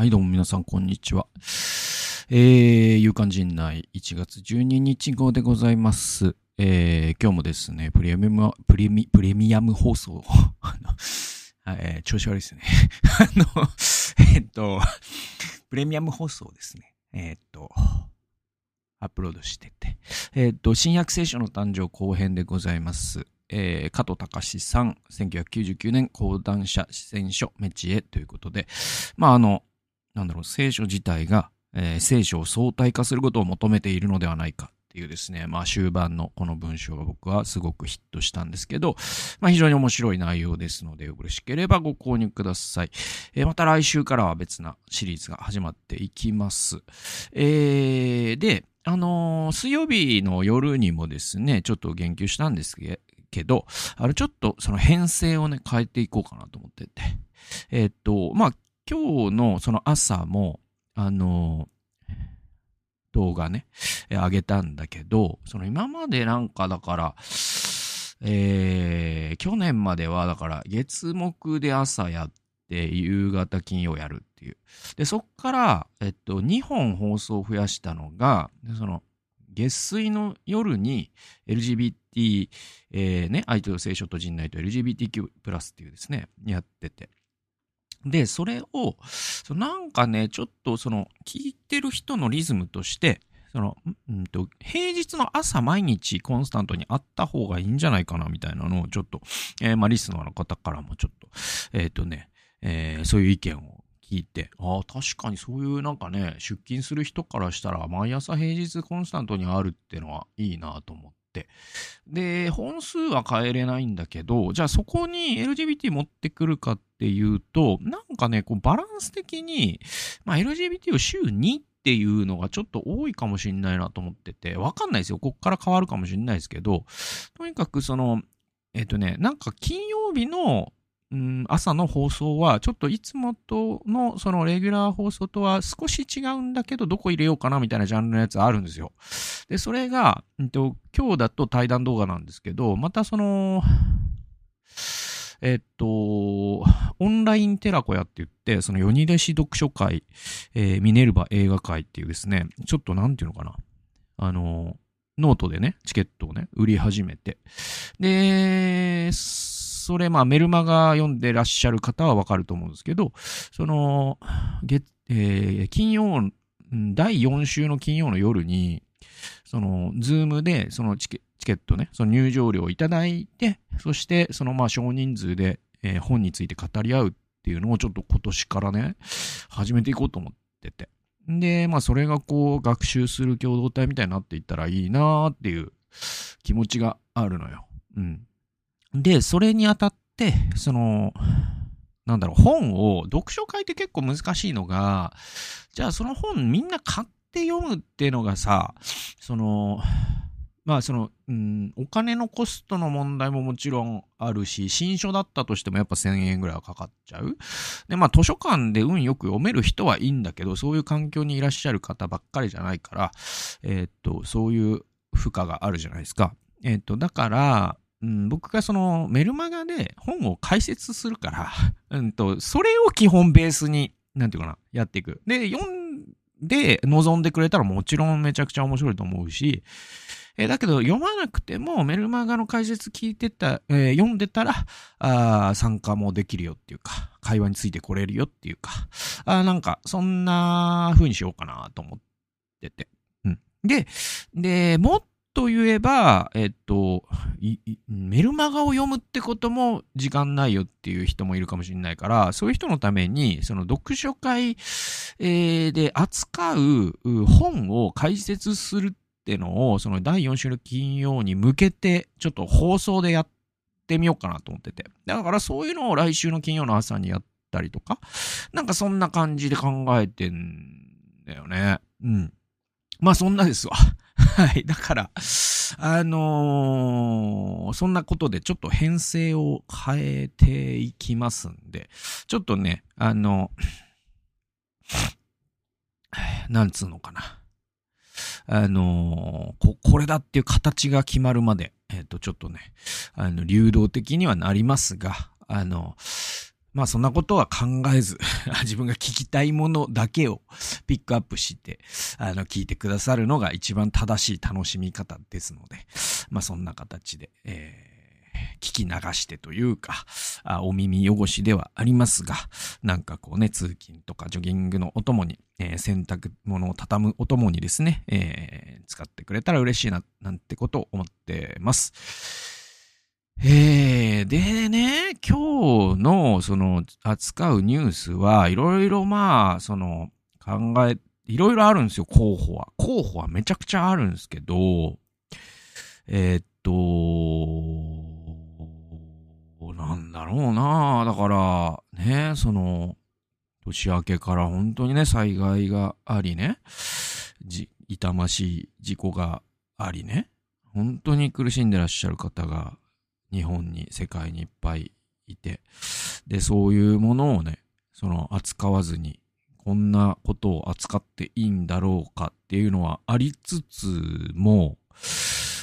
はい、どうも皆さん、こんにちは。えー、夕刊陣内1月12日号でございます。えー、今日もですね、プレミアム、プレミ、プレミアム放送、あの、えー調子悪いですね。あの、えっと、プレミアム放送ですね。えっと、アップロードしてて。えっと、新約聖書の誕生後編でございます。えー加藤隆さん、1999年講談社四川書メチエということで、まあ、あの、なんだろう、聖書自体が、えー聖書を相対化することを求めているのではないかっていうですね、まあ終盤のこの文章が僕はすごくヒットしたんですけど、まあ非常に面白い内容ですので、よろしければご購入ください。えーまた来週からは別なシリーズが始まっていきます。えーで、あのー水曜日の夜にもですね、ちょっと言及したんですけど、あれちょっとその編成をね、変えていこうかなと思ってて。えっと、まあ、今日のその朝も、あの、動画ね、えー上げたんだけど、その今までなんかだから、えー、去年まではだから月木で朝やって夕方金曜やるっていう。で、そっから、えっと、2本放送を増やしたのが、その、月水の夜に LGBT、えー、ね、愛と聖書と人内と LGBTQ+, っていうですね、やってて。で、それを、そなんかね、ちょっとその、聞いてる人のリズムとして、その、うんと、平日の朝毎日コンスタントにあった方がいいんじゃないかな、みたいなのをちょっと、えーまあ、リスナーの方からもちょっと、えっ、とね、えーそういう意見を聞いて、ああ、確かにそういうなんかね、出勤する人からしたら、毎朝平日コンスタントにあるっていうのはいいなと思って。で、本数は変えれないんだけど、じゃあそこに LGBT 持ってくるかっていうと、なんかね、こうバランス的に、まあ、LGBT を週2っていうのがちょっと多いかもしんないなと思ってて、わかんないですよ。こっから変わるかもしんないですけど、とにかくその、えっ、とね、なんか金曜日の、うん、朝の放送は、ちょっといつもとの、そのレギュラー放送とは少し違うんだけど、どこ入れようかなみたいなジャンルのやつあるんですよ。で、それが、うんと、今日だと対談動画なんですけど、またその、えっと、オンライン寺子屋って言って、そのヨニレシ読書会、えーミネルヴァ映画会っていうですね、ちょっとなんていうのかな。あの、ノートでね、チケットをね、売り始めて。で、それ、まあ、メルマガ読んでらっしゃる方はわかると思うんですけど、その、月、えー金曜、第4週の金曜の夜に、その、ズームで、そのチケチケットね、その入場料をいただいて、そして、その、まあ、少人数で、えー本について語り合うっていうのをちょっと今年からね、始めていこうと思ってて。で、まあ、それがこう、学習する共同体みたいになっていったらいいなーっていう気持ちがあるのよ。うん。で、それにあたって、その、なんだろう、本を、読書会って結構難しいのが、じゃあその本みんな買って読むっていうのがさ、その、まあその、うん、お金のコストの問題ももちろんあるし、新書だったとしてもやっぱ1000円ぐらいはかかっちゃう。で、まあ図書館で運よく読める人はいいんだけど、そういう環境にいらっしゃる方ばっかりじゃないから、えーっと、そういう負荷があるじゃないですか。えーっと、だから、うん、僕がそのメルマガで本を解説するから、うんと、それを基本ベースに、なんていうかな、やっていく。で、読んで望んでくれたらもちろんめちゃくちゃ面白いと思うし、えーだけど読まなくてもメルマガの解説聞いてた、えー読んでたら、あ参加もできるよっていうか、会話についてこれるよっていうか、あなんか、そんな風にしようかなと思ってて。うん。で、で、もっと言えば、えっと、メルマガを読むってことも時間ないよっていう人もいるかもしれないから、そういう人のために、その読書会、で扱う本を解説するってのを、その第4週の金曜に向けて、ちょっと放送でやってみようかなと思ってて。だからそういうのを来週の金曜の朝にやったりとか、なんかそんな感じで考えてんだよね。うん。まあそんなですわ。はい。だから、あのーそんなことでちょっと編成を変えていきますんで、ちょっとね、あの、なんつうのかな。あのーこ、これだっていう形が決まるまで、えっ、と、ちょっとね、あの、流動的にはなりますが、あの、まあそんなことは考えず、自分が聞きたいものだけをピックアップして、あの、聞いてくださるのが一番正しい楽しみ方ですので、まあそんな形で、えー聞き流してというか、あお耳汚しではありますが、なんかこうね、通勤とかジョギングのお供に、えー、洗濯物を畳むお供にですね、えー、使ってくれたら嬉しいな、なんてことを思ってます。えー、でね、今日のその扱うニュースはいろいろまあ、その考え、いろいろあるんですよ、候補は。候補はめちゃくちゃあるんですけど、えー、っと、なんだろうなだから、ね、その、年明けから本当にね、災害がありね、じ、痛ましい事故がありね、本当に苦しんでらっしゃる方が日本に、世界にいっぱいいて、で、そういうものをね、その扱わずに、こんなことを扱っていいんだろうかっていうのはありつつも、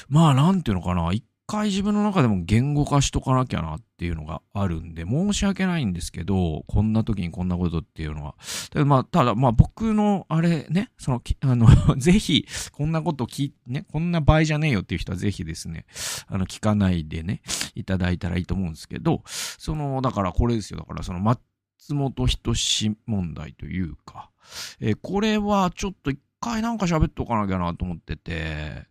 まあなんていうのかな、一回自分の中でも言語化しとかなきゃなっていうのがあるんで、申し訳ないんですけど、こんな時にこんなことっていうのは。ただまあ、ただまあ僕のあれね、その、あのぜひ、こんなこと聞ね、こんな場合じゃねえよっていう人はぜひですね、あの、聞かないでね、いただいたらいいと思うんですけど、その、だからこれですよ。だからその松本人志問題というか、えー、これはちょっと一回なんか喋っとかなきゃなと思ってて、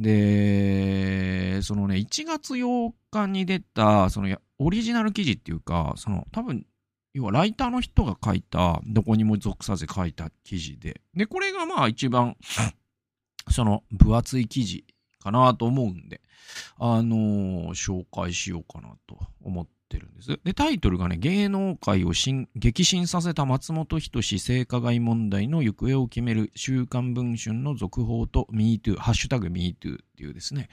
で、そのね、1月8日に出た、そのオリジナル記事っていうか、その多分、要はライターの人が書いた、どこにも属さず書いた記事で、で、これがまあ一番、その分厚い記事かなと思うんで、あのー、紹介しようかなと思ってってるんです。で、タイトルがね、芸能界を激震させた松本人志性加害問題の行方を決める週刊文春の続報と MeToo、ハッシュタグ MeToo っていうですね、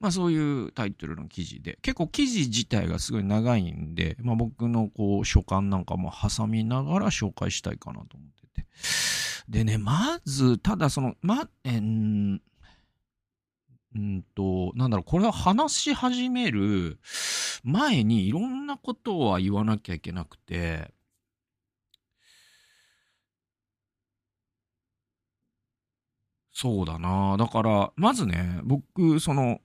まあそういうタイトルの記事で、結構記事自体がすごい長いんで、まあ僕のこう書簡なんかも挟みながら紹介したいかなと思ってて。でね、まず、ただその、ま、えん、うんと、なんだろう、これは話し始める前にいろんなことは言わなきゃいけなくて、そうだな。だから、まずね、僕、その、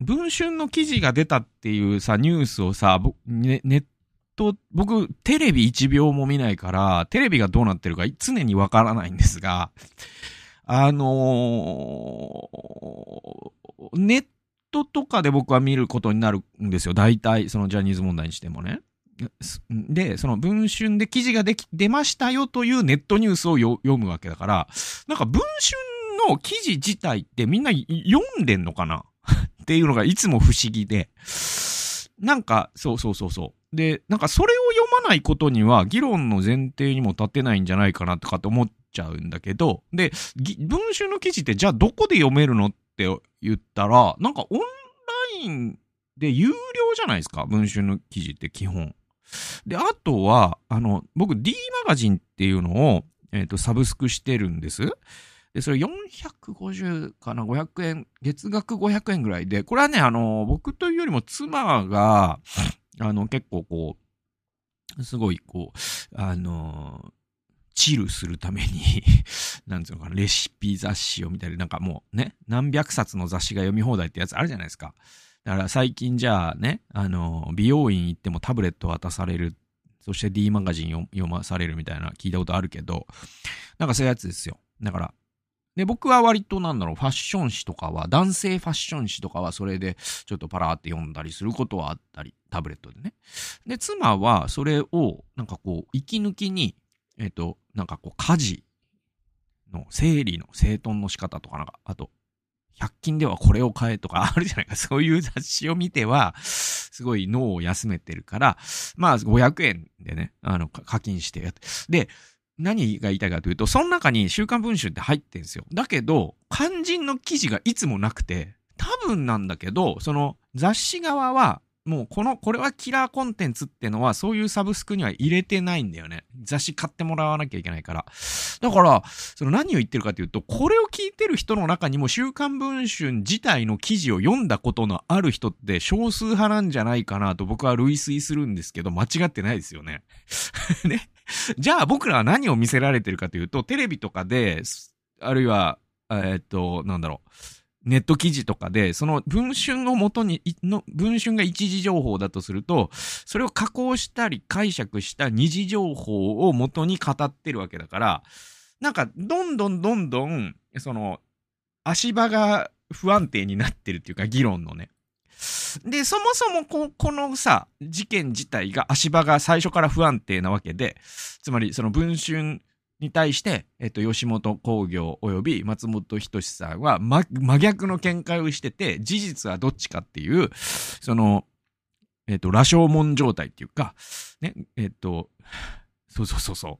文春の記事が出たっていうさ、ニュースをさ、ね、ネット、僕、テレビ1秒も見ないから、テレビがどうなってるか常にわからないんですが、あのー、ネットとかで僕は見ることになるんですよ。大体、そのジャニーズ問題にしてもね。で、その文春で記事ができ、出ましたよというネットニュースを読むわけだから、なんか文春の記事自体ってみんな読んでんのかな？っていうのがいつも不思議で。なんか、そうそうそうそう。で、なんかそれを読まないことには議論の前提にも立てないんじゃないかなとかって思っちゃうんだけど、で、文春の記事ってじゃあどこで読めるのっって言ったら、なんかオンラインで有料じゃないですか、文春の記事って基本。で、あとは、あの、僕 D マガジンっていうのを、えっ、ー、と、サブスクしてるんです。で、それ450かな、500円、月額500円ぐらいで、これはね、あの、僕というよりも妻が、あの、結構こう、すごいこう、あの、チルするために なんつうのかな、レシピ雑誌を見たり、なんかもうね、何百冊の雑誌が読み放題ってやつあるじゃないですか。だから最近じゃあね、あの、美容院行ってもタブレット渡される。そして D マガジン読まされるみたいな聞いたことあるけど、なんかそういうやつですよ。だから、で、僕は割となんだろう、ファッション誌とかは、男性ファッション誌とかはそれでちょっとパラーって読んだりすることはあったり、タブレットでね。で、妻はそれをなんかこう、息抜きに、えっ、ー、と、なんかこう、家事の整理の整頓の仕方とかなんか、あと、100均ではこれを買えとか あるじゃないか。そういう雑誌を見ては、すごい脳を休めてるから、まあ500円でね、あの、課金してやって。で、何が言いたいかというと、その中に週刊文春って入ってんですよ。だけど、肝心の記事がいつもなくて、多分なんだけど、その雑誌側は、もうこの、これはキラーコンテンツってのは、そういうサブスクには入れてないんだよね。雑誌買ってもらわなきゃいけないから。だから、その何を言ってるかというと、これを聞いてる人の中にも、週刊文春自体の記事を読んだことのある人って少数派なんじゃないかなと僕は類推するんですけど、間違ってないですよね。ね。じゃあ僕らは何を見せられてるかというと、テレビとかで、あるいは、えー、っと、なんだろう。ネット記事とかで、その文春をもとに、の文春が一時情報だとすると、それを加工したり解釈した二次情報をもとに語ってるわけだから、なんか、どんどんどんどん、その、足場が不安定になってるっていうか、議論のね。で、そもそもこ、このさ、事件自体が足場が最初から不安定なわけで、つまりその文春に対して、えっと、吉本興業及び松本人志さんは、ま、真逆の見解をしてて、事実はどっちかっていう、その、えっと、羅生門状態っていうか、ね、えっと、そうそうそうそう、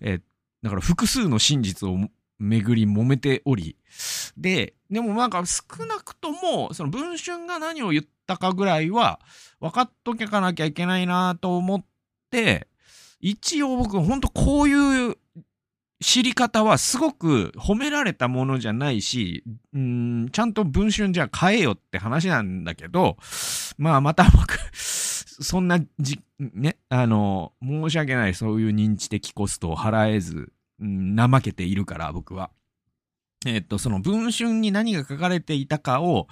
えだから複数の真実を巡り揉めており、で、でもなんか少なくとも、その文春が何を言ったかぐらいは、分かっとけかなきゃいけないなと思って、一応僕、ほんとこういう知り方はすごく褒められたものじゃないし、うん、ちゃんと文春じゃ変えよって話なんだけど、まあまた僕、そんなじ、ね、あの、申し訳ないそういう認知的コストを払えず、ん、怠けているから僕は。えっと、その文春に何が書かれていたかを、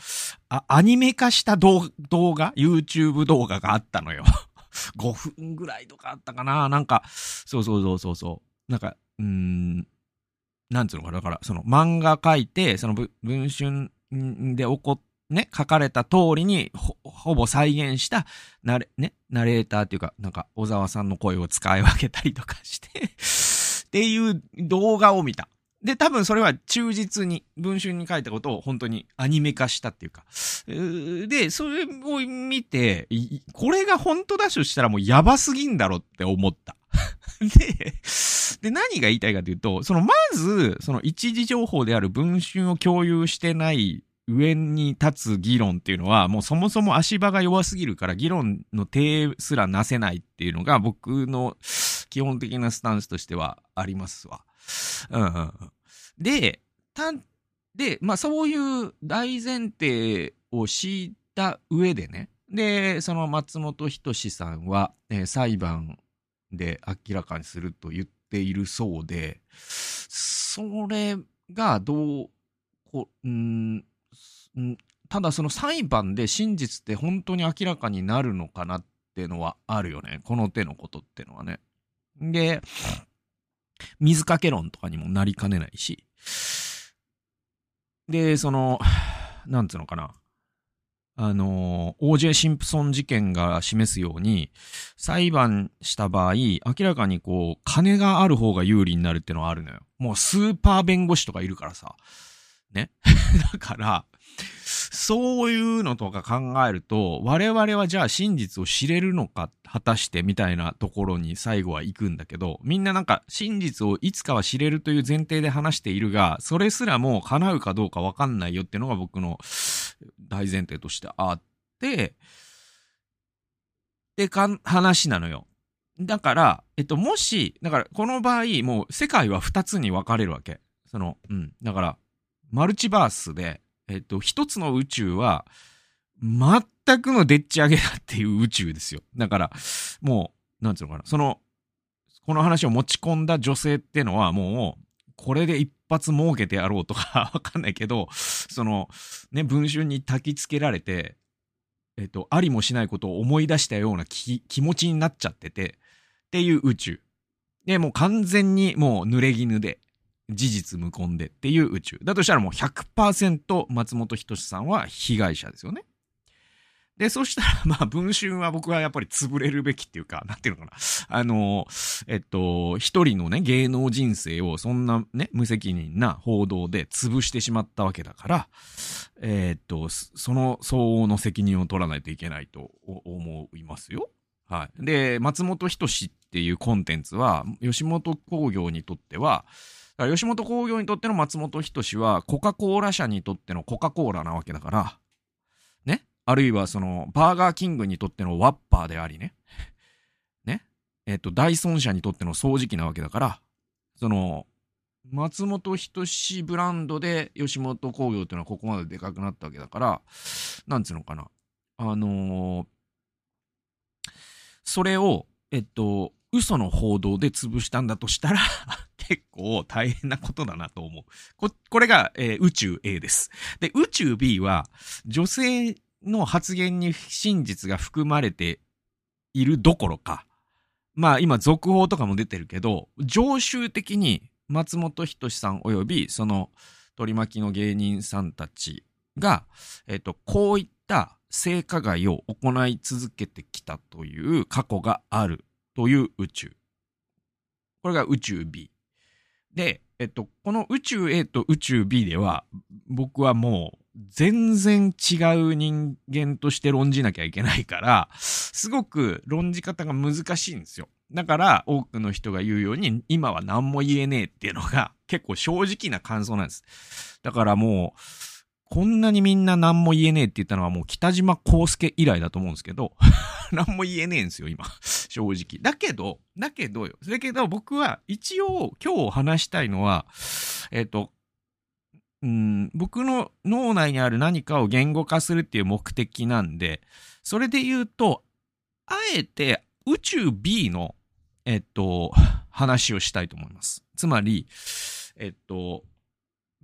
あ、アニメ化した動画、YouTube 動画があったのよ。5分ぐらいとかあったかななんか、そうそうそうそうそう。なんか、うん、なんつうのかな、だから、その漫画書いて、その文春で起こっね、書かれた通りにほ、ぼ再現したナレ、ね、ナレーターっていうか、なんか、小沢さんの声を使い分けたりとかして っていう動画を見た。で、多分それは忠実に、文春に書いたことを本当にアニメ化したっていうか。で、それを見て、これが本当だとしたらもうやばすぎんだろって思った。で、で、何が言いたいかというと、そのまず、その一時情報である文春を共有してない上に立つ議論っていうのは、もうそもそも足場が弱すぎるから議論の手すらなせないっていうのが僕の基本的なスタンスとしてはありますわ。うん、で、たん、で、まあそういう大前提を敷いた上でね、で、その松本人志さんは、えー、裁判で明らかにすると言っているそうで、それがどう、こうん、ただその裁判で真実って本当に明らかになるのかなっていうのはあるよね。この手のことっていうのはね。で、水かけ論とかにもなりかねないし。で、その、なんつうのかな。あの、OJ シンプソン事件が示すように、裁判した場合、明らかにこう、金がある方が有利になるってのはあるのよ。もうスーパー弁護士とかいるからさ。ね。だから、そういうのとか考えると、我々はじゃあ真実を知れるのか、果たしてみたいなところに最後は行くんだけど、みんななんか真実をいつかは知れるという前提で話しているが、それすらもう叶うかどうかわかんないよっていうのが僕の大前提としてあって、ってか、話なのよ。だから、えっと、もし、だから、この場合、もう世界は二つに分かれるわけ。その、うん。だから、マルチバースで、えっと、一つの宇宙は、全くのでっち上げだっていう宇宙ですよ。だから、もう、なんつうのかな。その、この話を持ち込んだ女性ってのはもう、これで一発儲けてやろうとか わかんないけど、その、ね、文春に焚き付けられて、えっと、ありもしないことを思い出したような気持ちになっちゃってて、っていう宇宙。で、もう完全にもう濡れ衣で、事実無根でっていう宇宙。だとしたらもう100%松本人志さんは被害者ですよね。で、そしたら、まあ、文春は僕はやっぱり潰れるべきっていうか、なんていうのかな。あの、えっと、一人のね、芸能人生をそんなね、無責任な報道で潰してしまったわけだから、え、っと、その相応の責任を取らないといけないと思いますよ。はい。で、松本人志っていうコンテンツは、吉本興業にとっては、吉本興業にとっての松本人志は、コカ・コーラ社にとってのコカ・コーラなわけだから、あるいはその、バーガーキングにとってのワッパーでありね。ね？えっと、ダイソン社にとっての掃除機なわけだから、その、松本人志ブランドで吉本興業っていうのはここまででかくなったわけだから、なんつうのかな。あのー、それを、えっと、嘘の報道で潰したんだとしたら 結構大変なことだなと思う。こ、これが、えー、宇宙 A です。で、宇宙 B は、女性の発言に真実が含まれているどころか、まあ今続報とかも出てるけど、常習的に松本人志さん及びその取り巻きの芸人さんたちが、えっ、と、こういった性加害を行い続けてきたという過去があるという宇宙。これが宇宙 B。で、えっと、この宇宙 A と宇宙 B では、僕はもう全然違う人間として論じなきゃいけないから、すごく論じ方が難しいんですよ。だから多くの人が言うように、今は何も言えねえっていうのが結構正直な感想なんです。だからもう、こんなにみんな何も言えねえって言ったのはもう北島康介以来だと思うんですけど、何も言えねえんですよ、今。正直。だけど、だけどよ。だけど僕は一応今日話したいのは、えっ、と、うん、僕の脳内にある何かを言語化するっていう目的なんで、それで言うと、あえて宇宙 B の、えっと、話をしたいと思います。つまり、えっと、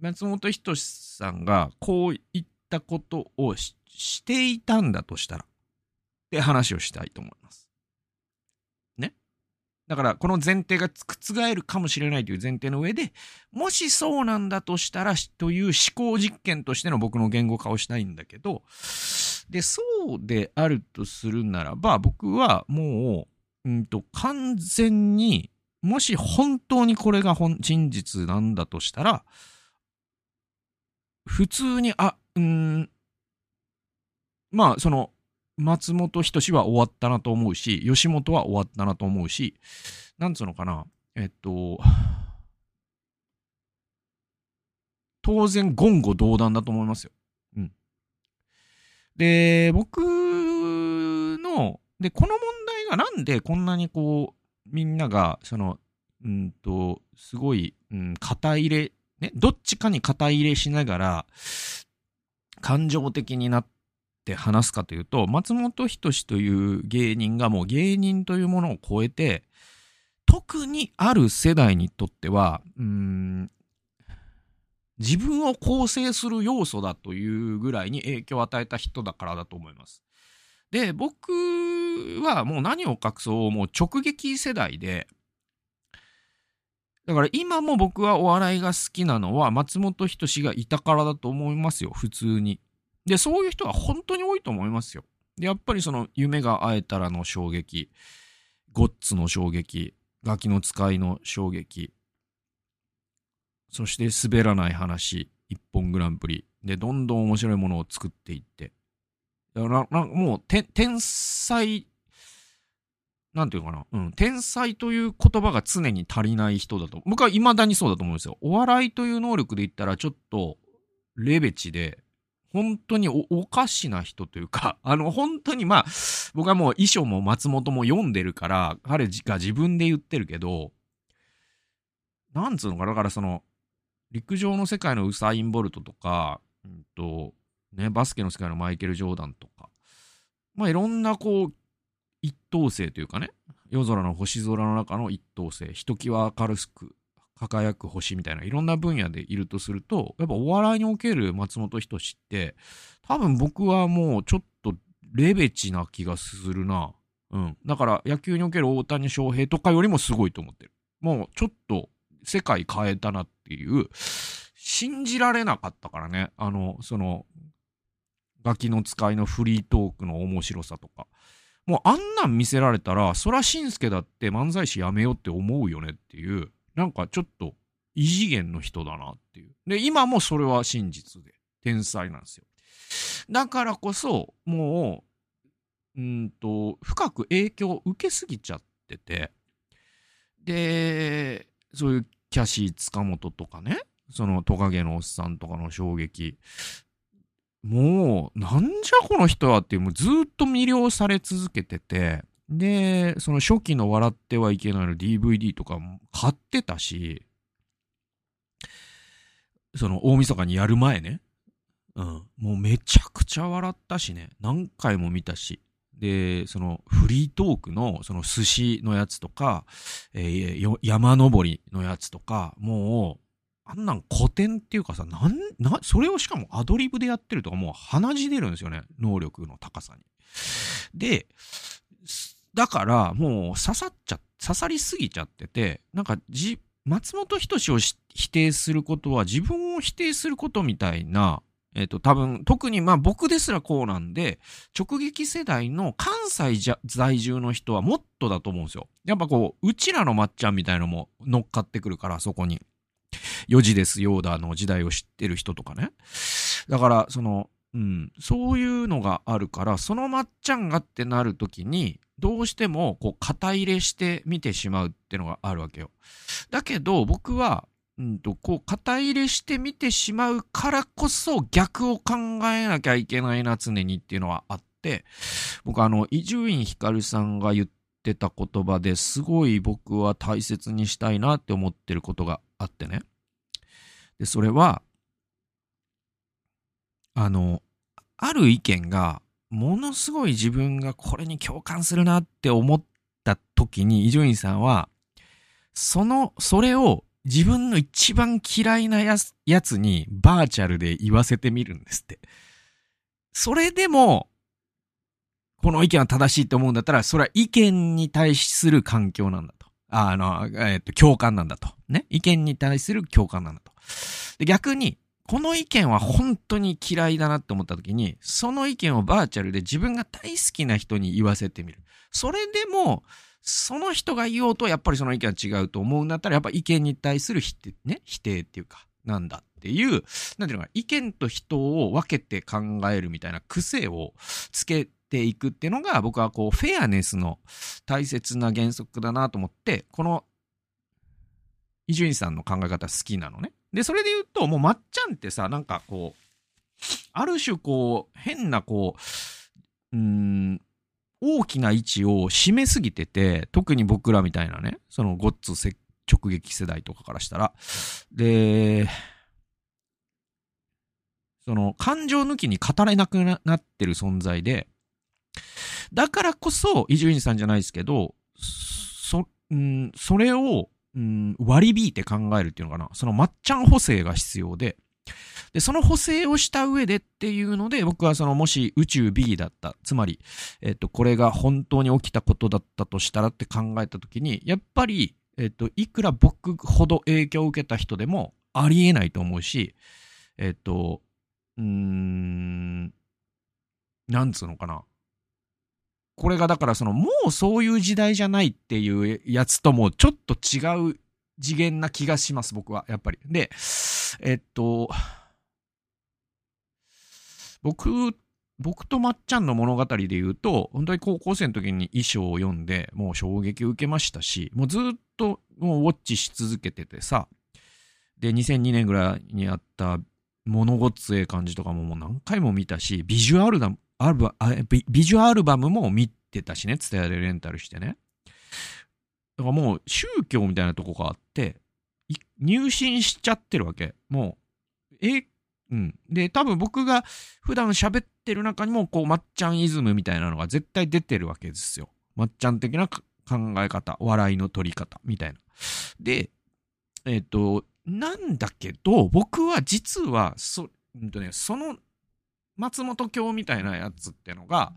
松本人志さんがこういったことをしていたんだとしたら、って話をしたいと思います。だから、この前提が覆るかもしれないという前提の上で、もしそうなんだとしたら、という思考実験としての僕の言語化をしたいんだけど、で、そうであるとするならば、僕はもう、うんと、完全に、もし本当にこれが本真実なんだとしたら、普通に、あ、うん、まあ、その、松本人志は終わったなと思うし、吉本は終わったなと思うし、なんつうのかな、えっと、当然言語道断だと思いますよ。うん。で、僕の、で、この問題がなんでこんなにこう、みんなが、その、うんと、すごい、うん、肩入れね、どっちかに肩入れしながら、感情的になってって話すかというと、松本人志という芸人がもう芸人というものを超えて、特にある世代にとっては、うん、自分を構成する要素だというぐらいに影響を与えた人だからだと思います。で、僕はもう何を隠そう、もう直撃世代で、だから今も僕はお笑いが好きなのは松本人志がいたからだと思いますよ、普通に。で、そういう人は本当に多いと思いますよ。で、やっぱりその夢が会えたらの衝撃、ゴッツの衝撃、ガキの使いの衝撃、そして滑らない話、一本グランプリ。で、どんどん面白いものを作っていって。だからなもう、天才なんていうかな、うん、天才という言葉が常に足りない人だと。僕は未だにそうだと思うんですよ。お笑いという能力で言ったらちょっと、レベチで、本当におかしな人というか、あの、本当にまあ、僕はもう衣装も松本も読んでるから、彼が自分で言ってるけど、なんつうのかな、だからその、陸上の世界のウサイン・ボルトとか、うんと、ね、バスケの世界のマイケル・ジョーダンとか、まあいろんなこう、一等星というかね、夜空の星空の中の一等星、ひときわ明るく輝く星みたいないろんな分野でいるとすると、やっぱお笑いにおける松本人志って、多分僕はもうちょっとレベチな気がするな。うん。だから野球における大谷翔平とかよりもすごいと思ってる。もうちょっと世界変えたなっていう、信じられなかったからね。あの、その、ガキの使いのフリートークの面白さとか。もうあんなん見せられたら、そらしんすけだって漫才師やめようって思うよねっていう、なんかちょっと異次元の人だなっていう。で、今もそれは真実で、天才なんですよ。だからこそ、もう、うんと、深く影響を受けすぎちゃってて、で、そういうキャシー塚本とかね、そのトカゲのおっさんとかの衝撃。もう、なんじゃこの人はっていう、もうずっと魅了され続けてて、で、その初期の笑ってはいけないの DVD とかも買ってたし、その大晦日にやる前ね。うん。もうめちゃくちゃ笑ったしね。何回も見たし。で、そのフリートークのその寿司のやつとか、えー、山登りのやつとか、もう、あんなん古典っていうかさ、なん、な、それをしかもアドリブでやってるとかもう鼻血出るんですよね。能力の高さに。で、だからもう刺さっちゃ、刺さりすぎちゃってて、なんかじ、松本人志を否定することは自分を否定することみたいなえっ、ー、と、多分、特にまあ僕ですらこうなんで、直撃世代の関西在住の人はもっとだと思うんですよ。やっぱこう、うちらのまっちゃんみたいのも乗っかってくるから、そこに。4時ですよーだの時代を知ってる人とかね。だから、その、うん、そういうのがあるから、そのまっちゃんがってなるときに、どうしても、こう、肩入れして見てしまうっていうのがあるわけよ。だけど、僕は、うんと、こう、肩入れしてみてしまうからこそ逆を考えなきゃいけないな、常にっていうのはあって、僕あの、伊集院光さんが言ってた言葉ですごい僕は大切にしたいなって思ってることがあってね。で、それは、あの、ある意見が、ものすごい自分がこれに共感するなって思った時に、伊集院さんは、その、それを自分の一番嫌いなやつやつにバーチャルで言わせてみるんですって。それでも、この意見は正しいと思うんだったら、それは意見に対する環境なんだと。あの、えっ、と、共感なんだと。ね。意見に対する共感なんだと。で逆に、この意見は本当に嫌いだなって思った時に、その意見をバーチャルで自分が大好きな人に言わせてみる。それでも、その人が言おうとやっぱりその意見は違うと思うんだったら、やっぱ意見に対する否定、ね、否定っていうか、なんだっていう、なんていうのか、意見と人を分けて考えるみたいな癖をつけていくっていうのが、僕はこう、フェアネスの大切な原則だなと思って、この、伊集院さんの考え方好きなのね。で、それで言うと、もうまっちゃんってさ、なんかこう、ある種こう、変なこう、うん、大きな位置を占めすぎてて、特に僕らみたいなね、そのゴッツ直撃世代とかからしたら。で、その感情抜きに語れなくなってる存在で、だからこそ、伊集院さんじゃないですけど、そ、うん、それを、うん、割り引いて考えるっていうのかな。そのまっちゃん補正が必要で、で、その補正をした上でっていうので、僕はそのもし宇宙 B だった、つまり、えっと、これが本当に起きたことだったとしたらって考えたときに、やっぱり、えっと、いくら僕ほど影響を受けた人でもありえないと思うし、えっと、うーん、なんつうのかな。これがだからそのもうそういう時代じゃないっていうやつともちょっと違う次元な気がします、僕は、やっぱり。で、えっと、僕、僕とまっちゃんの物語で言うと、本当に高校生の時に衣装を読んで、もう衝撃を受けましたし、もうずっともうウォッチし続けててさ、で、2002年ぐらいにあった物ごっつええ感じとかももう何回も見たし、ビジュアルバアルバビビジュアルバムも見てたしね、ツタヤでレンタルしてね。だからもう宗教みたいなとこがあって、入信しちゃってるわけ。もう、え、うん。で、多分僕が普段喋ってる中にも、こう、まっちゃんイズムみたいなのが絶対出てるわけですよ。まっちゃん的な考え方、笑いの取り方、みたいな。で、えっ、ー、と、なんだけど、僕は実は、そ、うんとね、その、松本京みたいなやつってのが、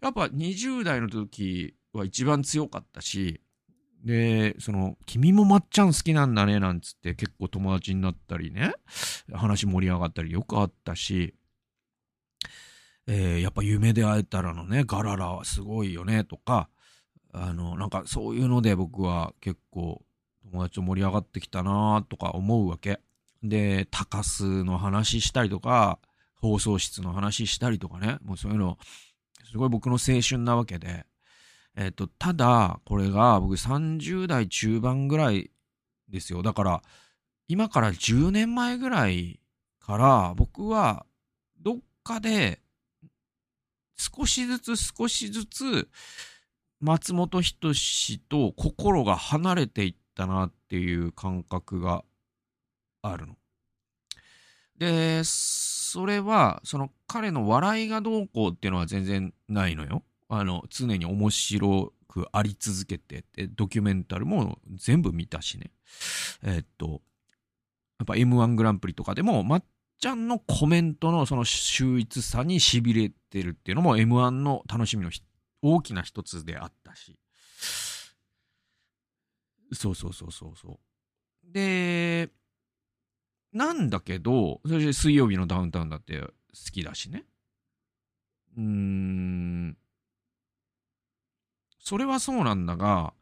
やっぱ20代の時は一番強かったし、で、その、君もまっちゃん好きなんだね、なんつって結構友達になったりね、話盛り上がったりよくあったし、えー、やっぱ夢で会えたらのね、ガララはすごいよね、とか、あの、なんかそういうので僕は結構友達と盛り上がってきたなとか思うわけ。で、高須の話したりとか、放送室の話したりとかね、もうそういうの、すごい僕の青春なわけで、えっ、と、ただ、これが僕30代中盤ぐらいですよ。だから、今から10年前ぐらいから僕は、どっ中で、少しずつ少しずつ、松本人志と心が離れていったなっていう感覚があるの。で、それは、その彼の笑いがどうこうっていうのは全然ないのよ。あの、常に面白くあり続けてて、ドキュメンタルも全部見たしね。えー、っと、やっぱ M1 グランプリとかでも、まっちゃんのコメントのその秀逸さに痺れてるっていうのも M1 の楽しみの大きな一つであったし。そうそうそうそうそう。で、なんだけど、それで水曜日のダウンタウンだって好きだしね。うーん。それはそうなんだが、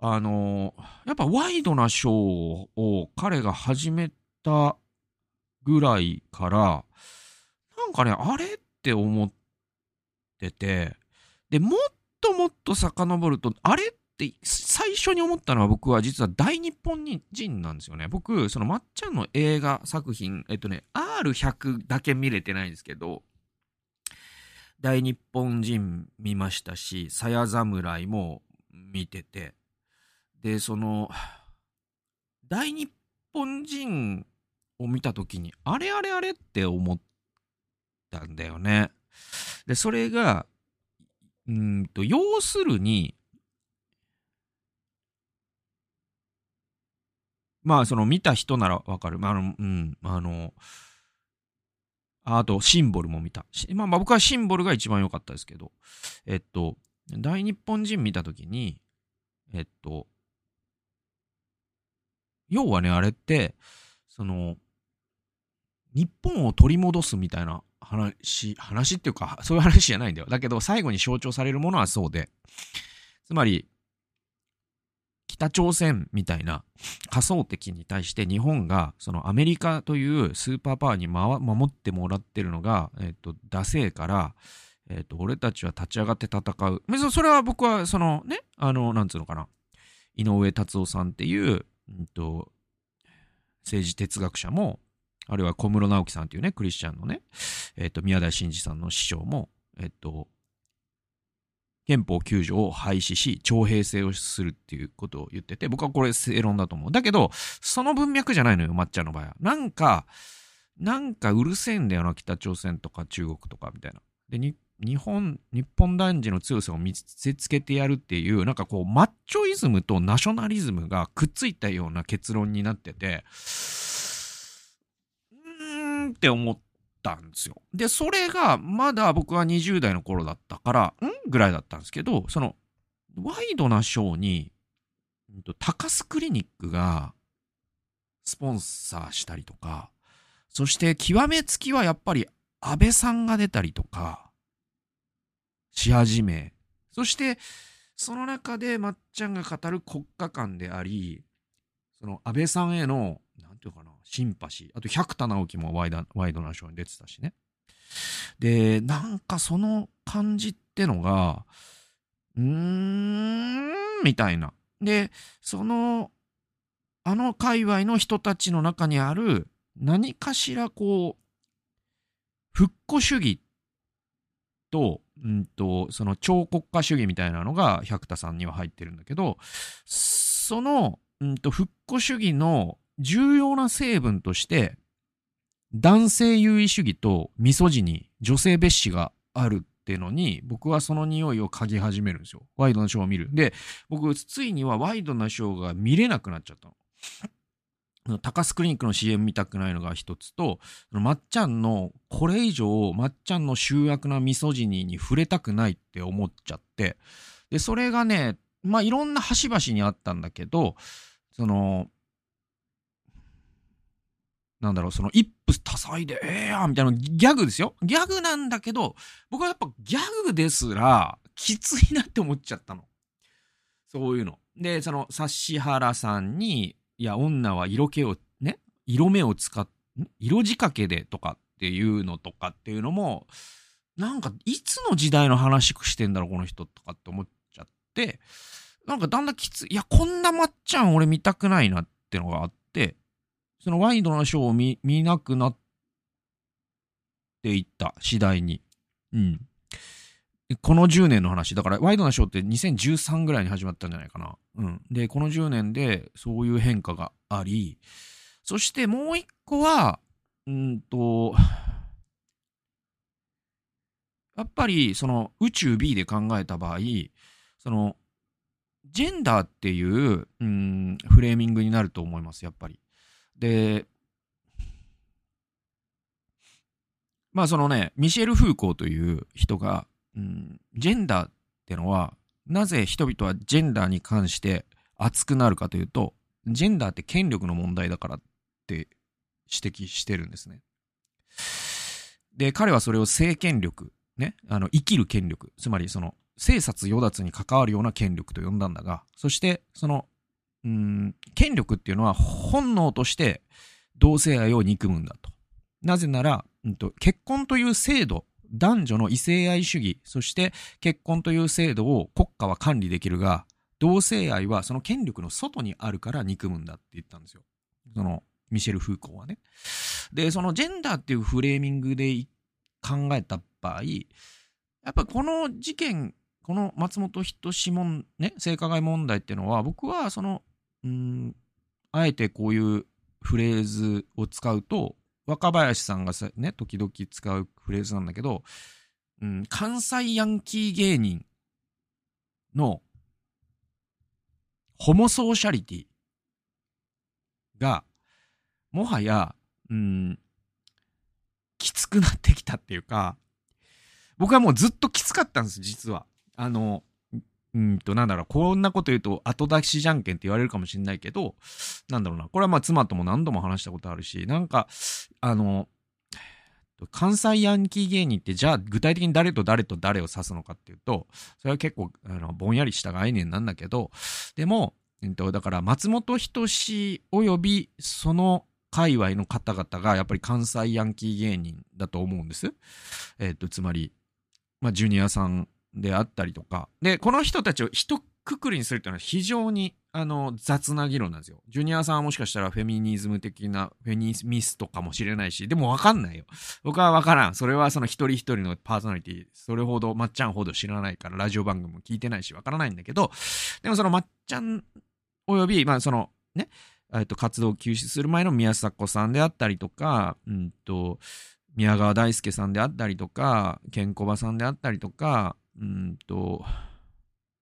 あの、やっぱワイドなショーを彼が始めたぐらいから、なんかね、あれって思ってて、で、もっともっと遡ると、あれって最初に思ったのは僕は実は大日本人なんですよね。僕、そのまっちゃんの映画作品、えっとね、R100 だけ見れてないんですけど、大日本人見ましたし、さや侍も見てて、で、その、大日本人を見た時に、あれあれあれって思ったんだよね。で、それが、うんと、要するに、まあ、その見た人ならわかる。あの、うん、あの、あと、シンボルも見た。まあ、まあ、僕はシンボルが一番良かったですけど、えっと、大日本人見たときに、えっと、要はね、あれって、その、日本を取り戻すみたいな話、話っていうか、そういう話じゃないんだよ。だけど、最後に象徴されるものはそうで、つまり、北朝鮮みたいな仮想敵に対して日本がそのアメリカというスーパーパワーに守ってもらってるのが、えっと、ダセーから、えっと、俺たちは立ち上がって戦う。それは僕はそのね、あの、なんつうのかな。井上達夫さんっていう、うんと、政治哲学者も、あるいは小室直樹さんっていうね、クリスチャンのね、えっと、宮台真司さんの師匠も、えっと、憲法9条を廃止し、徴兵制をするっていうことを言ってて、僕はこれ正論だと思う。だけど、その文脈じゃないのよ、抹茶の場合は。なんか、なんかうるせえんだよな、北朝鮮とか中国とかみたいな。で、日本、日本男児の強さを見せつけてやるっていう、なんかこう、マッチョイズムとナショナリズムがくっついたような結論になってて、うーんって思って、たんですよ。で、それがまだ僕は20代の頃だったから、ん？ぐらいだったんですけど、その、ワイドなショーに、高須クリニックがスポンサーしたりとか、そして極めつきはやっぱり安倍さんが出たりとか、し始め、そしてその中でまっちゃんが語る国家観であり、その安倍さんへのていうかな、シンパシー。あと、百田直樹もワイドワイドなショーに出てたしね。で、なんかその感じってのが、うーん、みたいな。で、その、あの界隈の人たちの中にある何かしらこう、復古主義と、うんと、その超国家主義みたいなのが百田さんには入ってるんだけど、その、うんと、復古主義の重要な成分として、男性優位主義とミソジニ、女性蔑視があるっていうのに、僕はその匂いを嗅ぎ始めるんですよ。ワイドなショーを見る。で、僕、ついにはワイドなショーが見れなくなっちゃったの。高須クリニックの CM 見たくないのが一つと、まっちゃんの、これ以上、まっちゃんの醜悪なミソジニに触れたくないって思っちゃって、で、それがね、まあ、いろんな端々にあったんだけど、その、なんだろう、その一夫多妻で、ええやんみたいなギャグですよ。ギャグなんだけど、僕はやっぱギャグですら、きついなって思っちゃったの。そういうの。で、その、指原さんに、いや、女は色気を、ね、色目を使っ、色仕掛けでとかっていうのとかっていうのも、なんか、いつの時代の話してんだろう、この人とかって思っちゃって、なんかだんだんきつい。いや、こんなまっちゃん俺見たくないなってのがあって、そのワイドなショーを見見なくなっていった次第に。うん。この10年の話。だから、ワイドなショーって2013ぐらいに始まったんじゃないかな。うん。で、この10年でそういう変化があり、そしてもう一個は、うんと、やっぱり、その宇宙 B で考えた場合、その、ジェンダーっていう、うん、フレーミングになると思います、やっぱり。で、まあそのね、ミシェル・フーコーという人が、うん、ジェンダーってのは、なぜ人々はジェンダーに関して熱くなるかというと、ジェンダーって権力の問題だからって指摘してるんですね。で、彼はそれを性権力、ね、あの、生きる権力、つまりその、生殺与奪に関わるような権力と呼んだんだが、そして、その、うん、権力っていうのは本能として同性愛を憎むんだと。なぜなら、うんと、結婚という制度、男女の異性愛主義、そして結婚という制度を国家は管理できるが、同性愛はその権力の外にあるから憎むんだって言ったんですよ。その、ミシェル・フーコーはね。で、そのジェンダーっていうフレーミングで考えた場合、やっぱこの事件、この松本人志問、ね、性加害問題っていうのは、僕はその、うん、あえてこういうフレーズを使うと、若林さんがさ、ね、時々使うフレーズなんだけど、うん、関西ヤンキー芸人のホモソーシャリティが、もはや、うん、きつくなってきたっていうか、僕はもうずっときつかったんです、実は。あの、うんと、なんだろう、こんなこと言うと後出しじゃんけんって言われるかもしれないけど、なんだろうな、これはまあ妻とも何度も話したことあるし、なんか、あの、関西ヤンキー芸人ってじゃあ具体的に誰と誰と誰を指すのかっていうと、それは結構あのぼんやりした概念なんだけど、でも、えっと、だから松本人志及びその界隈の方々がやっぱり関西ヤンキー芸人だと思うんです。えっと、つまり、まあ、ジュニアさんであったりとか。で、この人たちを一括りにするっていうのは非常にあの雑な議論なんですよ。ジュニアさんはもしかしたらフェミニズム的なフェニミストかもしれないし、でもわかんないよ。僕はわからん。それはその一人一人のパーソナリティ、それほどまっちゃんほど知らないから、ラジオ番組も聞いてないしわからないんだけど、でもそのまっちゃんおよび、まあそのね、えっと活動を休止する前の宮迫さんであったりとか、うんと、宮川大輔さんであったりとか、ケンコバさんであったりとか、うんと、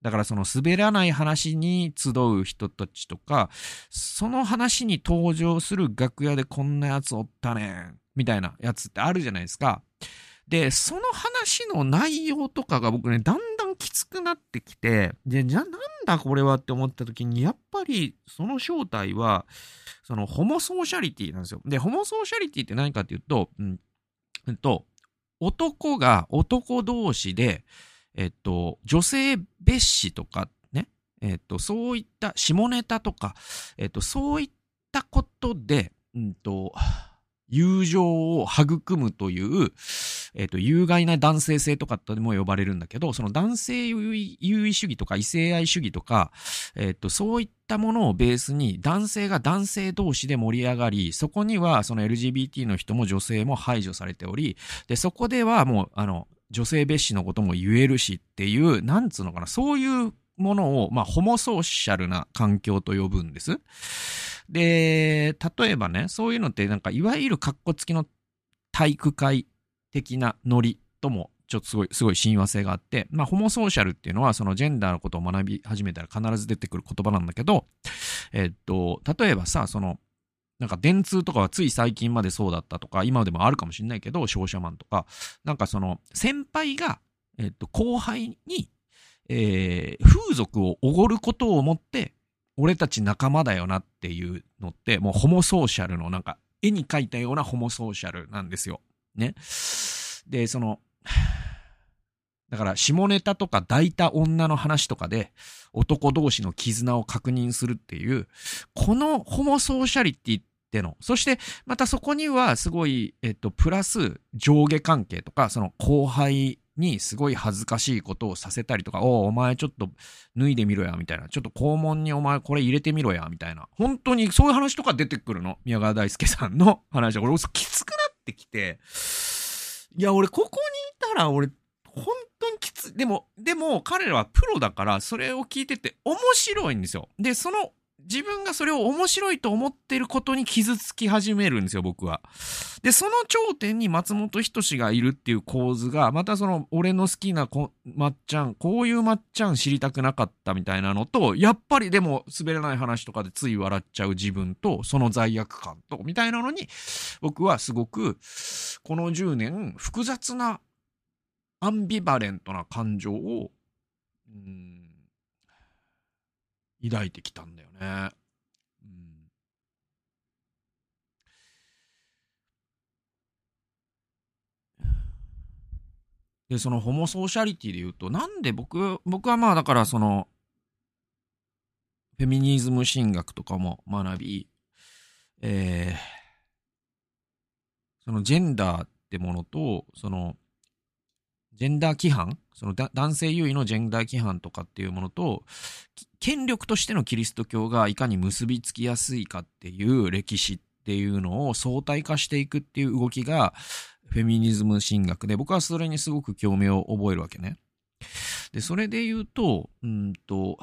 だからその滑らない話に集う人たちとか、その話に登場する楽屋でこんなやつおったねん、みたいなやつってあるじゃないですか。で、その話の内容とかが僕ね、だんだんきつくなってきて、で、じゃあなんだこれはって思った時に、やっぱりその正体は、そのホモソーシャリティなんですよ。で、ホモソーシャリティって何かっていうと、うん、うんと、男が男同士で、えっと、女性蔑視とかね、えっと、そういった下ネタとか、えっと、そういったことで、うんと、友情を育むという、えっ、と、有害な男性性とかとも呼ばれるんだけど、その男性優位主義とか異性愛主義とか、えっ、と、そういったものをベースに男性が男性同士で盛り上がり、そこにはその LGBT の人も女性も排除されており、で、そこではもう、あの、女性蔑視のことも言えるしっていう、なんつうのかな、そういうものを、まあ、ホモソーシャルな環境と呼ぶんです。で、例えばね、そういうのって、なんか、いわゆるカッコ付きの体育会的なノリとも、ちょっとすごい、すごい親和性があって、まあ、ホモソーシャルっていうのは、そのジェンダーのことを学び始めたら必ず出てくる言葉なんだけど、えっと、例えばさ、その、なんか電通とかはつい最近までそうだったとか、今でもあるかもしれないけど、商社マンとか、なんかその、先輩が、えっと、後輩に、えー、風俗をおごることをもって、俺たち仲間だよなっていうのって、もうホモソーシャルのなんか、絵に描いたようなホモソーシャルなんですよ。ね。で、その、だから、下ネタとか抱いた女の話とかで、男同士の絆を確認するっていう、このホモソーシャリティっての。そして、またそこにはすごい、えっと、プラス上下関係とか、その後輩にすごい恥ずかしいことをさせたりとか、おお、お前ちょっと脱いでみろや、みたいな。ちょっと肛門にお前これ入れてみろや、みたいな。本当にそういう話とか出てくるの？宮川大輔さんの話。俺、きつくなってきて、いや、俺、ここにいたら、俺、本当にきつい。でも、でも、彼らはプロだから、それを聞いてて面白いんですよ。で、その、自分がそれを面白いと思ってることに傷つき始めるんですよ、僕は。で、その頂点に松本人志がいるっていう構図が、またその、俺の好きなこまっちゃん、こういうまっちゃん知りたくなかったみたいなのと、やっぱりでも滑らない話とかでつい笑っちゃう自分と、その罪悪感と、みたいなのに、僕はすごく、この10年、複雑なアンビバレントな感情を、うん、抱いてきたんだよね。うん、で、そのホモソーシャリティで言うと、なんで僕、僕はまあだからその、フェミニズム神学とかも学び、えー、そのジェンダーってものと、その、ジェンダー規範？その男性優位のジェンダー規範とかっていうものと、権力としてのキリスト教がいかに結びつきやすいかっていう歴史っていうのを相対化していくっていう動きが、フェミニズム神学で、僕はそれにすごく興味を覚えるわけね。で、それで言うと、うんと、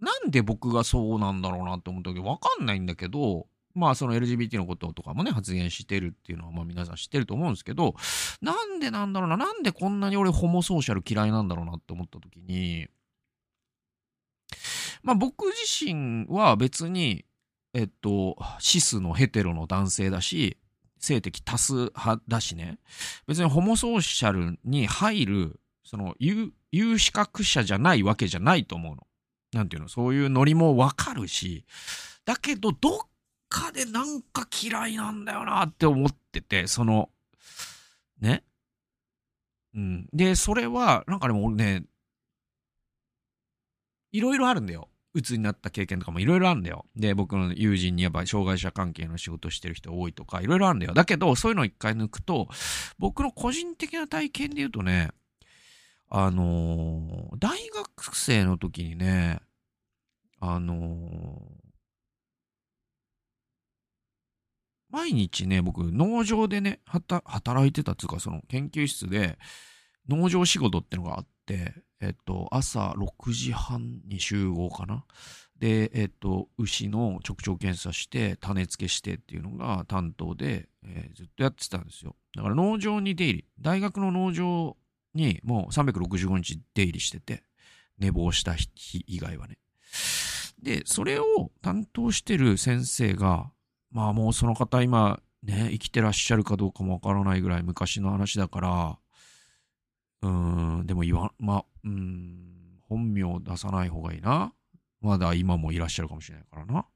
なんで僕がそうなんだろうなって思ったけ、わかんないんだけど、まあその LGBT のこととかもね、発言してるっていうのはまあ皆さん知ってると思うんですけど、なんでなんだろうな、なんでこんなに俺ホモソーシャル嫌いなんだろうなって思った時に、まあ僕自身は別に、えっと、シスのヘテロの男性だし、性的多数派だしね、別にホモソーシャルに入る、その有、有資格者じゃないわけじゃないと思うの。なんていうの、そういうノリもわかるし、だけど、どっかでなんか嫌いなんだよなって思ってて、その、ね？うん。で、それは、なんかでも俺ね、いろいろあるんだよ。鬱になった経験とかもいろいろあるんだよ。で、僕の友人にやっぱ障害者関係の仕事してる人多いとか、いろいろあるんだよ。だけど、そういうのを一回抜くと、僕の個人的な体験で言うとね、あのー、大学生の時にね、あのー、毎日ね、僕、農場でね、働いてたっていうか、その研究室で、農場仕事ってのがあって、えっと、朝6時半に集合かな。で、えっと、牛の直腸検査して、種付けしてっていうのが担当で、えー、ずっとやってたんですよ。だから農場に出入り、大学の農場にもう365日出入りしてて、寝坊した日以外はね。で、それを担当してる先生が、まあもうその方今ね、生きてらっしゃるかどうかもわからないぐらい昔の話だから、うん、でも言わ、まあ、うん、本名出さない方がいいな。まだ今もいらっしゃるかもしれないからな。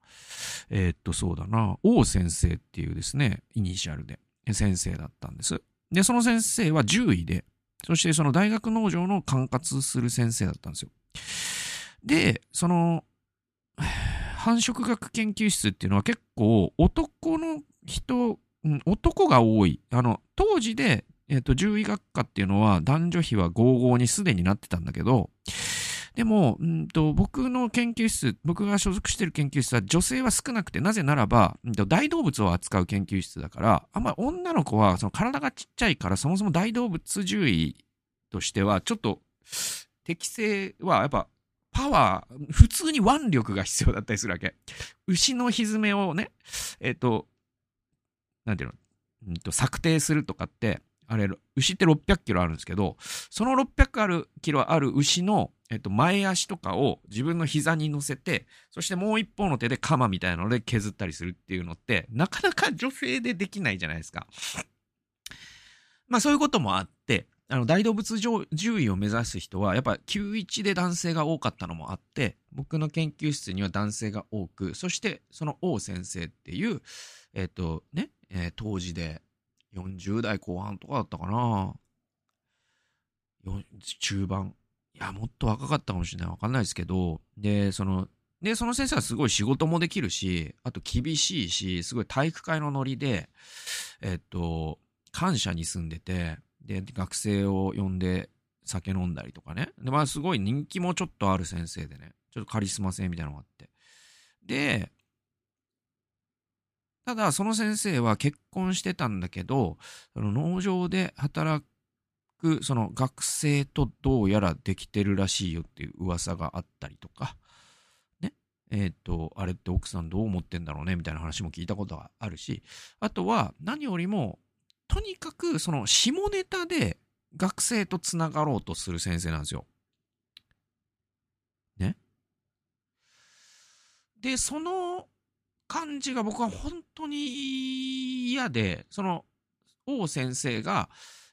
えー、っと、そうだな。王先生っていうですね、イニシャルで、先生だったんです。で、その先生は獣医で、そしてその大学農場の管轄する先生だったんですよ。で、その、繁殖学研究室っていうのは結構男の人、男が多い。あの、当時で、えっ、と、獣医学科っていうのは男女比は55にすでになってたんだけど、でも、うんと、僕の研究室、僕が所属してる研究室は女性は少なくて、なぜならば、うんと、大動物を扱う研究室だから、あんまり女の子はその体がちっちゃいから、そもそも大動物獣医としては、ちょっと、適性はやっぱパワー、普通に腕力が必要だったりするわけ。牛のひずめをね、えっ、ー、と、なんていうの、うんと、策定するとかって、あれ、牛って600キロあるんですけど、その600あるキロある牛の、えっ、と、前足とかを自分の膝に乗せて、そしてもう一方の手で鎌みたいなので削ったりするっていうのって、なかなか女性でできないじゃないですか。まあそういうこともあって、あの大動物獣医を目指す人はやっぱ91で男性が多かったのもあって僕の研究室には男性が多くそしてその王先生っていうえっ、ー、とね、えー、当時で40代後半とかだったかな。中盤。いやもっと若かったかもしれない。わかんないですけど。でそのでその先生はすごい仕事もできるしあと厳しいしすごい体育会のノリでえっ、ー、と感謝に住んでてで、学生を呼んで酒飲んだりとかね。で、まあすごい人気もちょっとある先生でね。ちょっとカリスマ性みたいなのがあって。で、ただ、その先生は結婚してたんだけど、その農場で働く、その学生とどうやらできてるらしいよっていう噂があったりとか、ね。えっ、ー、と、あれって奥さんどう思ってんだろうねみたいな話も聞いたことがあるし、あとは何よりも、とにかくその下ネタで学生とつながろうとする先生なんですよ。ね？で、その感じが僕は本当に嫌で、その王先生が、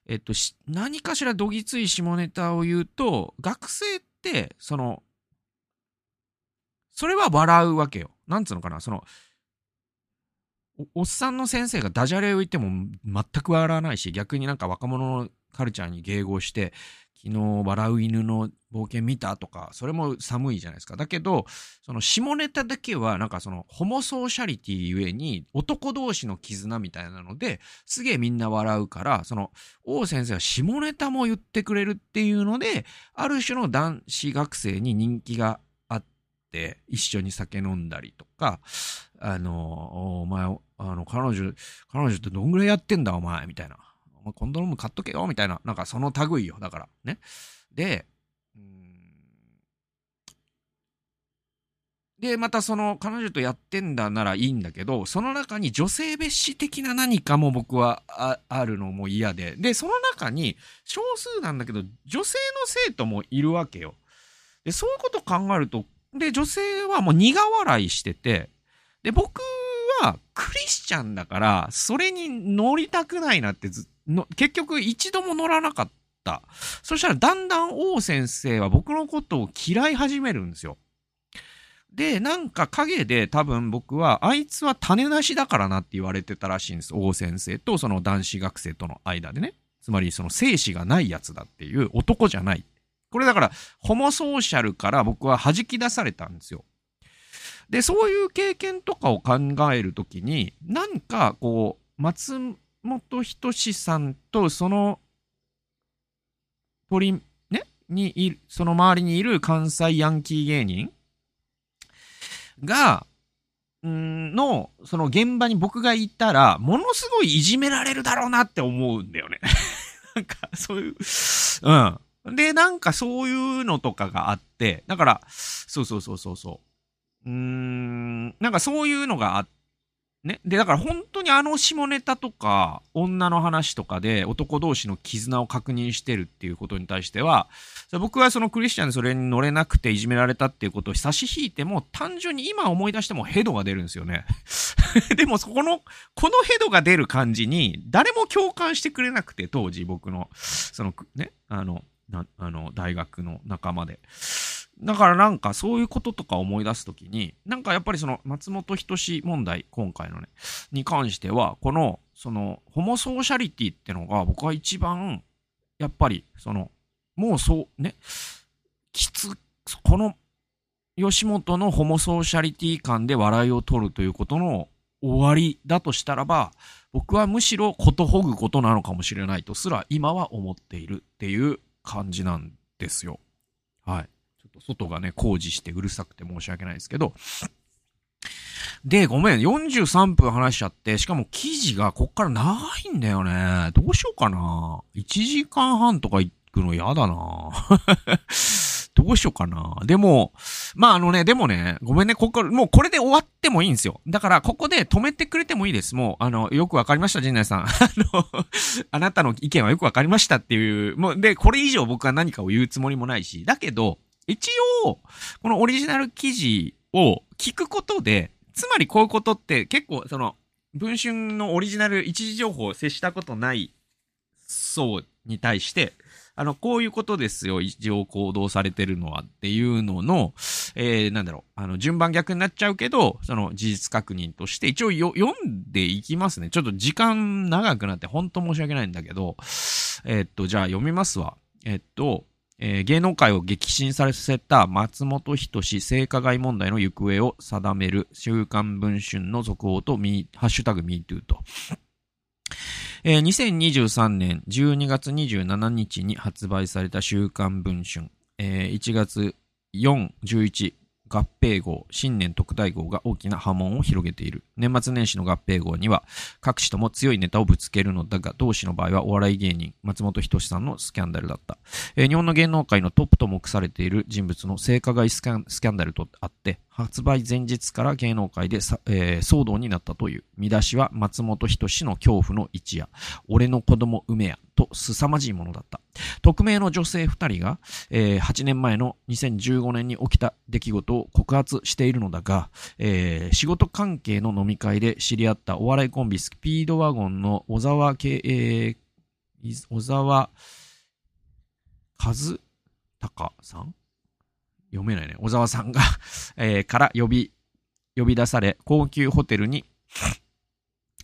えっと、何かしらどぎつい下ネタを言うと、学生って、その、それは笑うわけよ。なんつうのかな、その、おっさんの先生がダジャレを言っても全く笑わないし、逆になんか若者のカルチャーに迎合して、昨日笑う犬の冒険見たとか、それも寒いじゃないですか。だけど、その下ネタだけはなんかそのホモソーシャリティゆえに男同士の絆みたいなので、すげえみんな笑うから、その王先生は下ネタも言ってくれるっていうので、ある種の男子学生に人気があって、一緒に酒飲んだりとか、あの、お前、あの、彼女、彼女ってどんぐらいやってんだお前、みたいな。お前コンドーム買っとけよみたいな、なんかその類よ。だから、ね。で、で、またその彼女とやってんだならいいんだけど、その中に女性蔑視的な何かも僕はああるのも嫌で、で、その中に少数なんだけど、女性の生徒もいるわけよ。で、そういうこと考えると、で、女性はもう苦笑いしてて、で、僕はクリスチャンだから、それに乗りたくないなってずの結局一度も乗らなかった。そしたらだんだん王先生は僕のことを嫌い始めるんですよ。で、なんか影で多分僕は、あいつは種なしだからなって言われてたらしいんです。王先生とその男子学生との間でね。つまりその精子がないやつだっていう男じゃない。これだから、ホモソーシャルから僕は弾き出されたんですよ。で、そういう経験とかを考えるときに、なんかこう、松本人志さんとその鳥、ね、にいる、その周りにいる関西ヤンキー芸人が、んの、その現場に僕がいたら、ものすごいいじめられるだろうなって思うんだよね。なんか、そういう、うん。で、なんかそういうのとかがあって、だから、そうそうそうそうそう。うーん、なんかそういうのがあって、ね。で、だから本当にあの下ネタとか、女の話とかで男同士の絆を確認してるっていうことに対しては、僕はそのクリスチャンでそれに乗れなくていじめられたっていうことを差し引いても、単純に今思い出してもヘドが出るんですよね。でもそこの、このヘドが出る感じに、誰も共感してくれなくて、当時僕の、そのね、あの、あの大学の仲間で。だからなんかそういうこととか思い出すときに、なんかやっぱりその松本人志問題、今回のね、に関しては、この、その、ホモソーシャリティってのが僕は一番、やっぱり、その、もうそう、ね、きつ、この、吉本のホモソーシャリティ感で笑いを取るということの終わりだとしたらば、僕はむしろことほぐことなのかもしれないとすら今は思っているっていう感じなんですよ。はい。外がね、工事してうるさくて申し訳ないですけど、で、ごめん、43分話しちゃって、しかも記事がこっから長いんだよね。どうしようかな。1時間半とか行くの嫌だな。どうしようかな。でも、まああのね、でもね、ごめんね、ここ、もうこれで終わってもいいんですよ。だから、ここで止めてくれてもいいです。もう、あの、よくわかりました、陣内さん。あの、あなたの意見はよくわかりましたっていう、もう、で、これ以上僕は何かを言うつもりもないし、だけど、一応、このオリジナル記事を聞くことで、つまりこういうことって結構その、文春のオリジナル一時情報を接したことない層に対して、あの、こういうことですよ、一応行動されてるのはっていうのの、えー、なんだろう、あの、順番逆になっちゃうけど、その事実確認として、一応読んでいきますね。ちょっと時間長くなって、ほんと申し訳ないんだけど、えー、っと、じゃあ読みますわ。えー、っと、えー、芸能界を激震させた松本人志性加害問題の行方を定める週刊文春の続報とミハッシュタグ MeToo と。えー、2023年12月27日に発売された週刊文春、えー、1月4、11合併号、新年特大号が大きな波紋を広げている。年末年始の合併号には、各紙とも強いネタをぶつけるのだが、同紙の場合はお笑い芸人、松本人志さんのスキャンダルだった。えー、日本の芸能界のトップと目されている人物の性加害スキャンダルとあって、発売前日から芸能界で、えー、騒動になったという。見出しは松本人志の恐怖の一夜。俺の子供梅や。と凄まじいものだった。匿名の女性2人が、えー、8年前の2015年に起きた出来事を告発しているのだが、えー、仕事関係の飲み会で知り合ったお笑いコンビスピードワゴンの小沢系、えー、小沢和隆さん？読めないね。小沢さんがえー、から呼び、呼び出され、高級ホテルに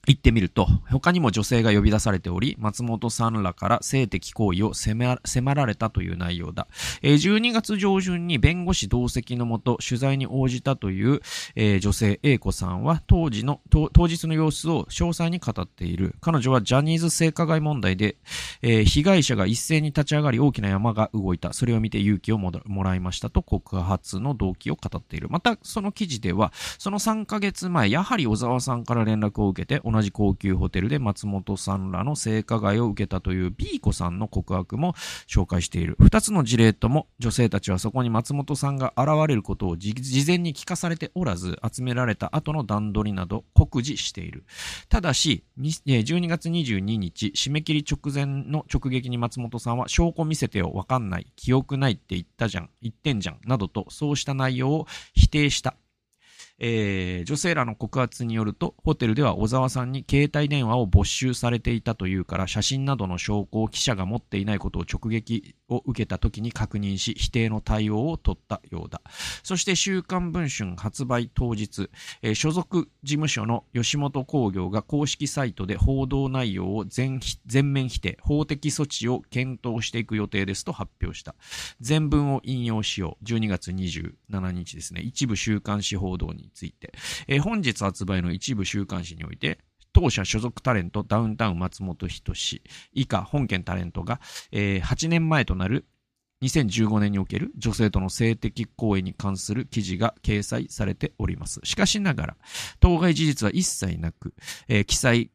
行ってみると、他にも女性が呼び出されており、松本さんらから性的行為を迫られたという内容だ。12月上旬に弁護士同席のもと取材に応じたという、女性 A 子さんは当時の、当日の様子を詳細に語っている。彼女はジャニーズ性加害問題で、被害者が一斉に立ち上がり大きな山が動いた。それを見て勇気をもらいましたと告発の動機を語っている。また、その記事では、その3ヶ月前、やはり小沢さんから連絡を受けて、同じ高級ホテルで松本さんらの性加害を受けたという B 子さんの告白も紹介している。二つの事例とも女性たちはそこに松本さんが現れることを事前に聞かされておらず、集められた後の段取りなど告示している。ただし、12月22日、締め切り直前の直撃に松本さんは証拠見せてよ、わかんない、記憶ないって言ったじゃん、言ってんじゃん、などとそうした内容を否定した。えー、女性らの告発によると、ホテルでは小沢さんに携帯電話を没収されていたというから、写真などの証拠を記者が持っていないことを直撃を受けた時に確認し、否定の対応を取ったようだ。そして、週刊文春発売当日、えー、所属事務所の吉本興業が公式サイトで報道内容を全全面否定、法的措置を検討していく予定ですと発表した。全文を引用しよう。12月27日ですね。一部週刊誌報道にについて、えー、本日発売の一部週刊誌において、当社所属タレントダウンタウン松本人志以下本件タレントが、えー、8年前となる2015年における女性との性的行為に関する記事が掲載されております。しかしながら、当該事実は一切なく、えー、記載、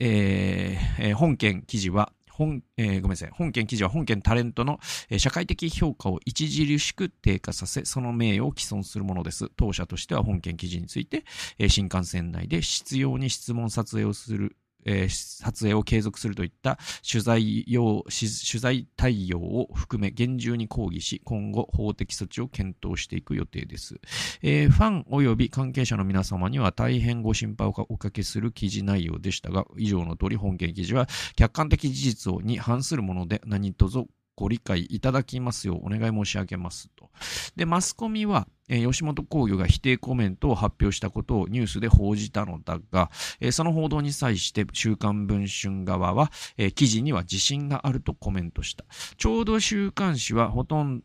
えー、本件記事は本、えー、ごめんなさい。本件記事は本件タレントの、えー、社会的評価を著しく低下させ、その名誉を毀損するものです。当社としては本件記事について、えー、新幹線内で執拗に質問撮影をするえー、撮影を継続するといった取材用、取材対応を含め厳重に抗議し、今後法的措置を検討していく予定です。えー、ファン及び関係者の皆様には大変ご心配をおかけする記事内容でしたが、以上の通り本件記事は客観的事実に反するもので何卒ご理解いただきますようお願い申し上げますと。で、マスコミは、えー、吉本興業が否定コメントを発表したことをニュースで報じたのだが、えー、その報道に際して週刊文春側は、えー、記事には自信があるとコメントした。ちょうど週刊誌はほとんど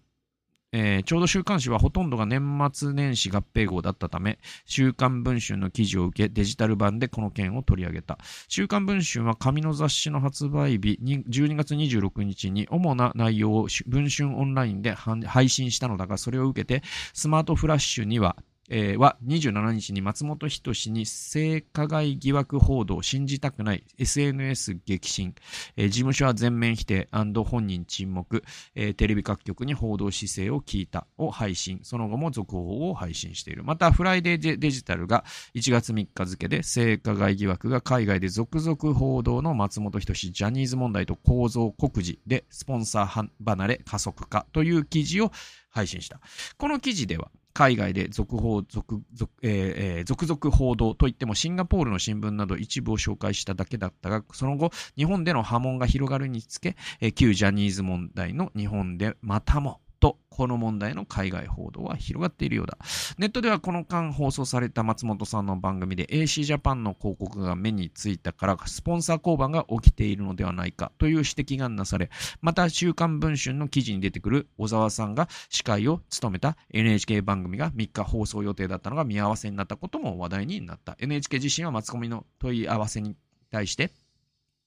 えー、ちょうど週刊誌はほとんどが年末年始合併号だったため、週刊文春の記事を受け、デジタル版でこの件を取り上げた。週刊文春は紙の雑誌の発売日12月26日に主な内容を文春オンラインで配信したのだが、それを受けて、スマートフラッシュにはえー、は27日に松本人志に性加害疑惑報道を信じたくない SNS 激震、事務所は全面否定本人沈黙、テレビ各局に報道姿勢を聞いたを配信、その後も続報を配信している。また、フライデーデジタルが1月3日付で性加害疑惑が海外で続々報道の松本人志ジャニーズ問題と構造告示でスポンサー離れ加速化という記事を配信した。この記事では、海外で続報、続、続、えー、続々報道といってもシンガポールの新聞など一部を紹介しただけだったが、その後、日本での波紋が広がるにつけ、えー、旧ジャニーズ問題の日本でまたもと、この問題の海外報道は広がっているようだ。ネットではこの間放送された松本さんの番組で AC ジャパンの広告が目についたからスポンサー交番が起きているのではないかという指摘がなされ、また週刊文春の記事に出てくる小沢さんが司会を務めた NHK 番組が3日放送予定だったのが見合わせになったことも話題になった。NHK 自身はマスコミの問い合わせに対して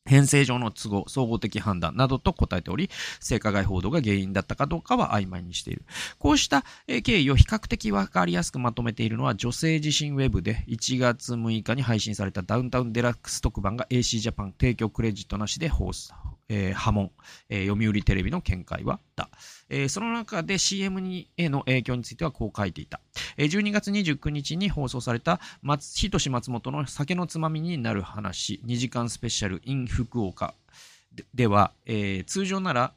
編成上の都合、総合的判断などと答えており、性加害報道が原因だったかどうかは曖昧にしている。こうした経緯を比較的わかりやすくまとめているのは、女性自身ウェブで1月6日に配信されたダウンタウンデラックス特番が AC ジャパン提供クレジットなしで放送、えー、波紋、えー、読売テレビの見解はだ。えー、その中で CM にへの影響についてはこう書いていた。えー、12月29日に放送された松、ひとし松本の酒のつまみになる話、2時間スペシャル in 福岡では、えー、通常なら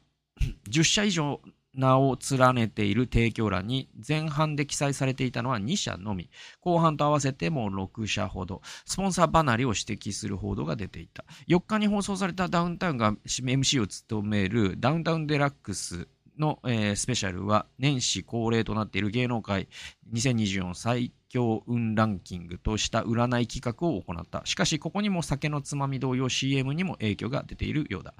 10社以上名を連ねている提供欄に前半で記載されていたのは2社のみ。後半と合わせても6社ほど。スポンサー離れを指摘する報道が出ていた。4日に放送されたダウンタウンが MC を務めるダウンタウンデラックスの、えー、スペシャルは年始恒例となっている芸能界2024最強運ランキングとした占い企画を行った。しかし、ここにも酒のつまみ同様 CM にも影響が出ているようだ。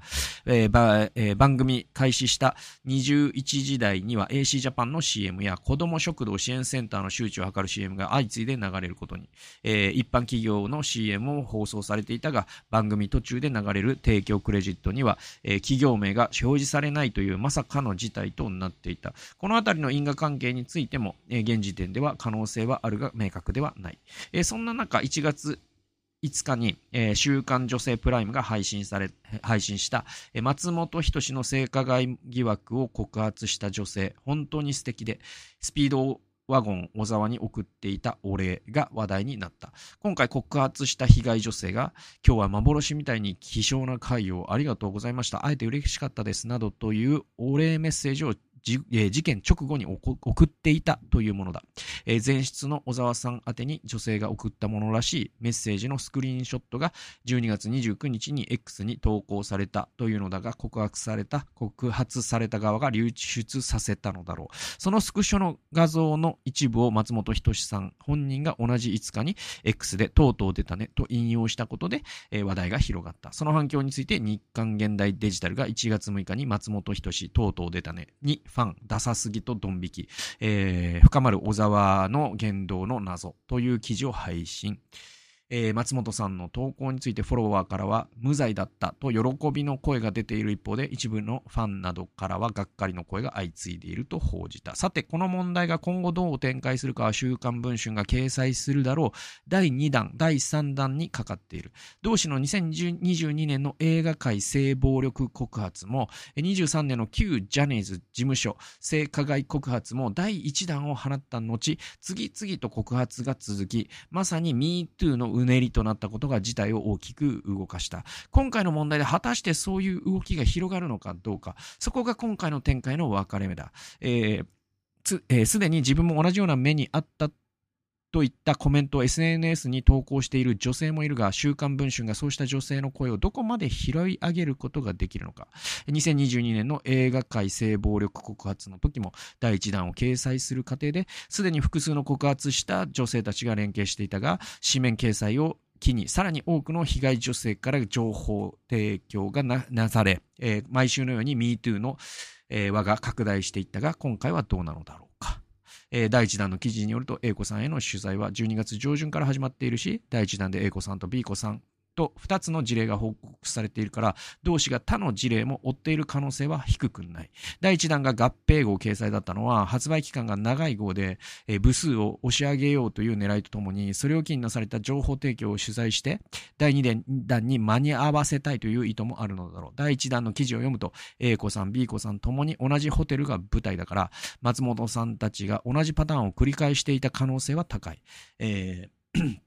えーえー、番組開始した21時台には AC ジャパンの CM や子ども食堂支援センターの周知を図る CM が相次いで流れることに、えー、一般企業の CM も放送されていたが、番組途中で流れる提供クレジットには、え、企業名が表示されないというまさかの事態となっていた。このあたりの因果関係についても、え、現時点では可能性はあるがが明確ではない。えー、そんな中、1月5日に、えー、週刊女性プライムが配信され、配信した、えー、松本人志の性加害疑惑を告発した女性、本当に素敵で、スピードワゴン小沢に送っていたお礼が話題になった。今回告発した被害女性が、今日は幻みたいに希少な回をありがとうございました。あえて嬉しかったです。などというお礼メッセージをじ、えー、事件直後に送っていたというものだ。えー、前室の小沢さん宛に女性が送ったものらしいメッセージのスクリーンショットが12月29日に X に投稿されたというのだが、告白された、告発された側が流出させたのだろう。そのスクショの画像の一部を松本人志さん本人が同じ5日に X でとうとう出たねと引用したことで、えー、話題が広がった。その反響について日刊現代デジタルが1月6日に松本人志とうとう出たねにファン、ダサすぎとドン引き、えー、深まる小沢の言動の謎という記事を配信。えー、松本さんの投稿についてフォロワーからは無罪だったと喜びの声が出ている一方で一部のファンなどからはがっかりの声が相次いでいると報じた。さて、この問題が今後どう展開するかは週刊文春が掲載するだろう第2弾、第3弾にかかっている。同氏の2022年の映画界性暴力告発も23年の旧ジャニーズ事務所性加害告発も第1弾を放った後、次々と告発が続き、まさに MeToo のうねりとなったことが事態を大きく動かした。今回の問題で果たしてそういう動きが広がるのかどうか、そこが今回の展開の分かれ目だ。えーすで、えー、に自分も同じような目にあったといったコメントを SNS に投稿している女性もいるが、週刊文春がそうした女性の声をどこまで拾い上げることができるのか。2022年の映画界性暴力告発の時も第1弾を掲載する過程で、すでに複数の告発した女性たちが連携していたが、紙面掲載を機に、さらに多くの被害女性から情報提供がなされ、えー、毎週のように MeToo の、えー、輪が拡大していったが、今回はどうなのだろう。えー、第1弾の記事によると A 子さんへの取材は12月上旬から始まっているし、第1弾で A 子さんと B 子さんと2つの事例が報告されているから、同氏が他の事例も追っている可能性は低くない。第1弾が合併号掲載だったのは、発売期間が長い号で、えー、部数を押し上げようという狙いとともに、それを機になされた情報提供を取材して、第2弾に間に合わせたいという意図もあるのだろう。第1弾の記事を読むと、A 子さん、B 子さんともに同じホテルが舞台だから、松本さんたちが同じパターンを繰り返していた可能性は高い。えー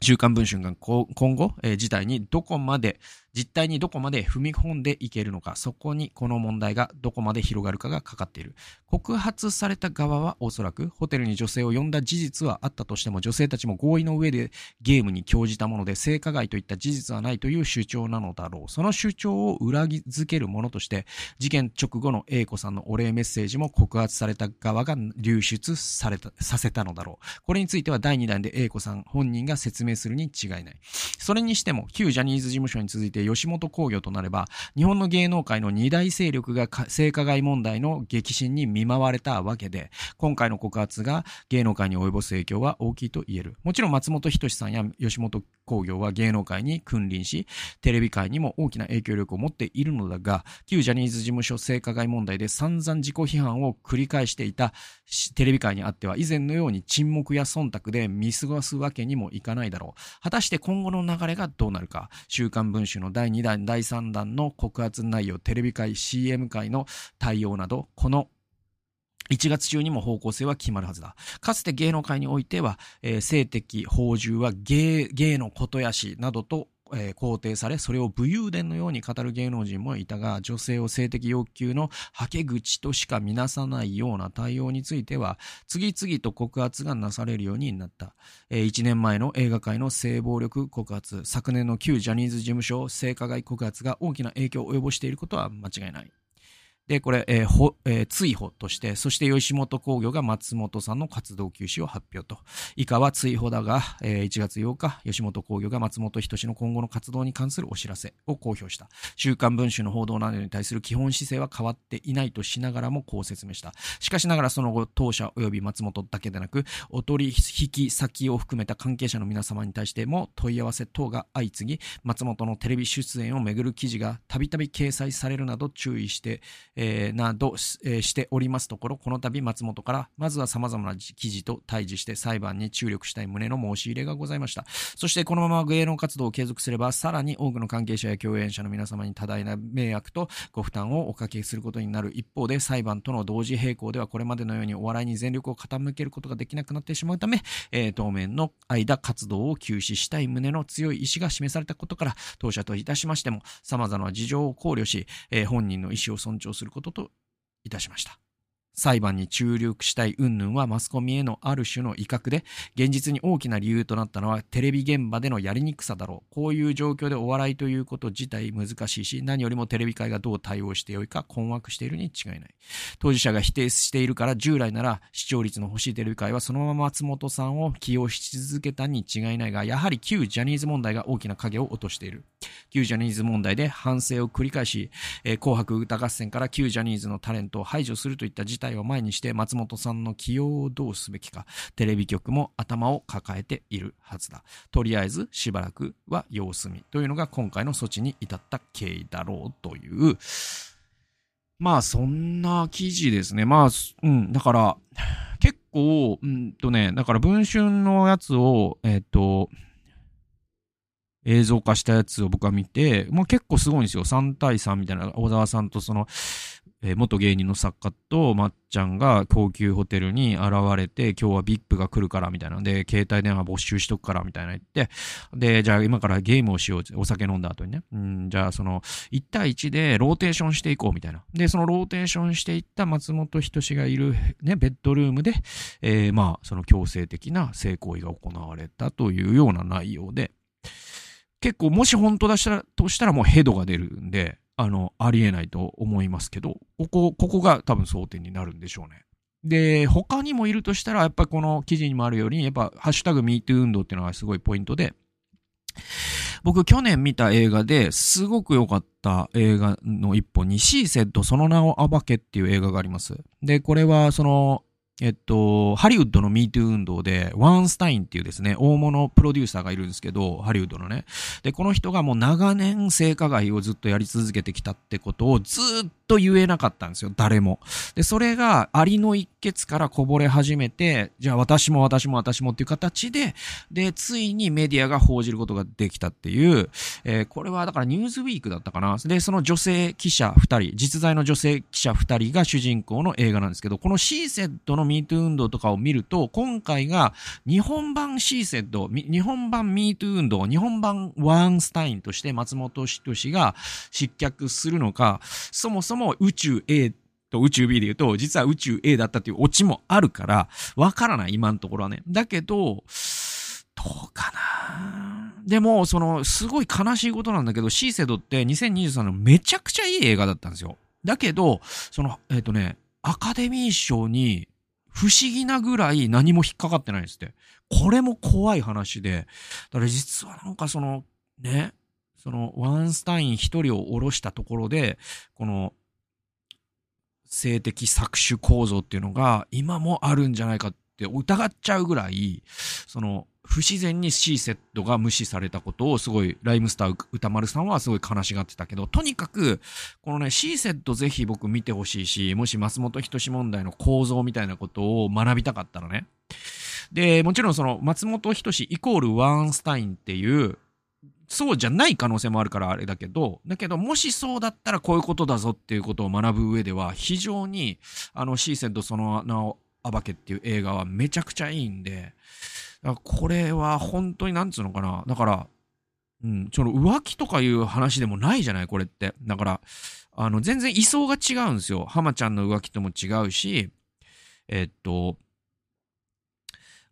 週刊文春が今後、えー、事態にどこまで実態にどこまで踏み込んでいけるのか、そこにこの問題がどこまで広がるかがかかっている。告発された側はおそらくホテルに女性を呼んだ事実はあったとしても、女性たちも合意の上でゲームに興じたもので性加害といった事実はないという主張なのだろう。その主張を裏付けるものとして、事件直後の A 子さんのお礼メッセージも告発された側が流出された、させたのだろう。これについては第2弾で A 子さん本人が説明するに違いない。それにしても、旧ジャニーズ事務所に続いて吉本興業となれば、日本の芸能界の二大勢力が性加害問題の激震に見舞われたわけで、今回の告発が芸能界に及ぼす影響は大きいと言える。もちろん松本人志さんや吉本興業は芸能界に君臨し、テレビ界にも大きな影響力を持っているのだが、旧ジャニーズ事務所性加害問題で散々自己批判を繰り返していたテレビ界にあっては、以前のように沈黙や忖度で見過ごすわけにもいかないだろう。果たして今後の流れがどうなるか。週刊文春の第2弾、第3弾の告発内容、テレビ会、CM 会の対応など、この1月中にも方向性は決まるはずだ。かつて芸能界においては、えー、性的放獣は芸、芸のことやし、などとえー、肯定され、それを武勇伝のように語る芸能人もいたが、女性を性的欲求のはけ口としか見なさないような対応については、次々と告発がなされるようになった。えー、1年前の映画界の性暴力告発、昨年の旧ジャニーズ事務所性加害告発が大きな影響を及ぼしていることは間違いない。で、これ、えーほえー、追放として、そして吉本興業が松本さんの活動休止を発表と。以下は追放だが、えー、1月8日、吉本興業が松本人志の今後の活動に関するお知らせを公表した。週刊文春の報道などに対する基本姿勢は変わっていないとしながらもこう説明した。しかしながらその後、当社及び松本だけでなく、お取引先を含めた関係者の皆様に対しても問い合わせ等が相次ぎ、松本のテレビ出演をめぐる記事がたびたび掲載されるなど注意して、えー、など、えー、しておりますところ、この度松本から、まずは様々な記事と対峙して裁判に注力したい旨の申し入れがございました。そしてこのまま芸能活動を継続すれば、さらに多くの関係者や共演者の皆様に多大な迷惑とご負担をおかけすることになる一方で、裁判との同時並行ではこれまでのようにお笑いに全力を傾けることができなくなってしまうため、えー、当面の間活動を休止したい旨の強い意志が示されたことから、当社といたしましても、様々な事情を考慮し、えー、本人の意思を尊重するすることといたしました。裁判に注力したい云々はマスコミへのある種の威嚇で、現実に大きな理由となったのはテレビ現場でのやりにくさだろう。こういう状況でお笑いということ自体難しいし、何よりもテレビ界がどう対応してよいか困惑しているに違いない。当事者が否定しているから従来なら視聴率の欲しいテレビ界はそのまま松本さんを起用し続けたに違いないが、やはり旧ジャニーズ問題が大きな影を落としている。旧ジャニーズ問題で反省を繰り返し、えー、紅白歌合戦から旧ジャニーズのタレントを排除するといった事態を前にして松本さんの起用をどうすべきか、テレビ局も頭を抱えているはずだ。とりあえずしばらくは様子見というのが今回の措置に至った経緯だろうという、まあそんな記事ですね。まあ、うん、だから、結構、うんとね、だから文春のやつを、えっ、ー、と、映像化したやつを僕は見て、まあ、結構すごいんですよ。3対3みたいな、小沢さんとその、え、元芸人の作家とまっちゃんが高級ホテルに現れて、今日は VIP が来るからみたいなので、携帯電話没収しとくからみたいな言って、で、じゃあ今からゲームをしよう。お酒飲んだ後にね。うん、じゃあその、1対1でローテーションしていこうみたいな。で、そのローテーションしていった松本人志がいるね、ベッドルームで、えー、まあ、その強制的な性行為が行われたというような内容で、結構もし本当だしたら、としたらもうヘドが出るんで、あの、ありえないと思いますけど、ここ、ここが多分争点になるんでしょうね。で、他にもいるとしたら、やっぱりこの記事にもあるように、やっぱ、ハッシュタグ MeToo 運動っていうのがすごいポイントで、僕去年見た映画ですごく良かった映画の一本に、シーセットその名を暴けっていう映画があります。で、これはその、えっと、ハリウッドの MeToo 運動で、ワンスタインっていうですね、大物プロデューサーがいるんですけど、ハリウッドのね。で、この人がもう長年性加害をずっとやり続けてきたってことをずっと言えなかったんですよ、誰も。で、それがありの一血からこぼれ始めて、じゃあ私も私も私もっていう形で、で、ついにメディアが報じることができたっていう、えー、これはだからニューズウィークだったかな。で、その女性記者二人、実在の女性記者二人が主人公の映画なんですけど、このシーセットのの MeToo 運動とかを見ると、今回が日本版シーセット、日本版 MeToo 運動、日本版ワンスタインとして松本人志が失脚するのか、そもそもも宇宙 A と宇宙 B で言うと、実は宇宙 A だったっていうオチもあるから、わからない、今のところはね。だけど、どうかなでも、その、すごい悲しいことなんだけど、シーセドって2023年めちゃくちゃいい映画だったんですよ。だけど、その、えっ、ー、とね、アカデミー賞に不思議なぐらい何も引っかかってないんですって。これも怖い話で。だから実はなんかその、ね、そのワンスタイン一人を下ろしたところで、この性的搾取構造っていうのが今もあるんじゃないかって疑っちゃうぐらい、その不自然に C セットが無視されたことをすごいライムスター歌丸さんはすごい悲しがってたけど、とにかくこのね C セットぜひ僕見てほしいし、もし松本人志問題の構造みたいなことを学びたかったらね。で、もちろんその松本人志イコールワンスタインっていうそうじゃない可能性もあるからあれだけど、だけどもしそうだったらこういうことだぞっていうことを学ぶ上では非常にあのシーセットその名を暴けっていう映画はめちゃくちゃいいんで、これは本当になんつうのかな。だから、うん、その浮気とかいう話でもないじゃない、これって。だから、あの、全然位相が違うんですよ。浜ちゃんの浮気とも違うし、えっと、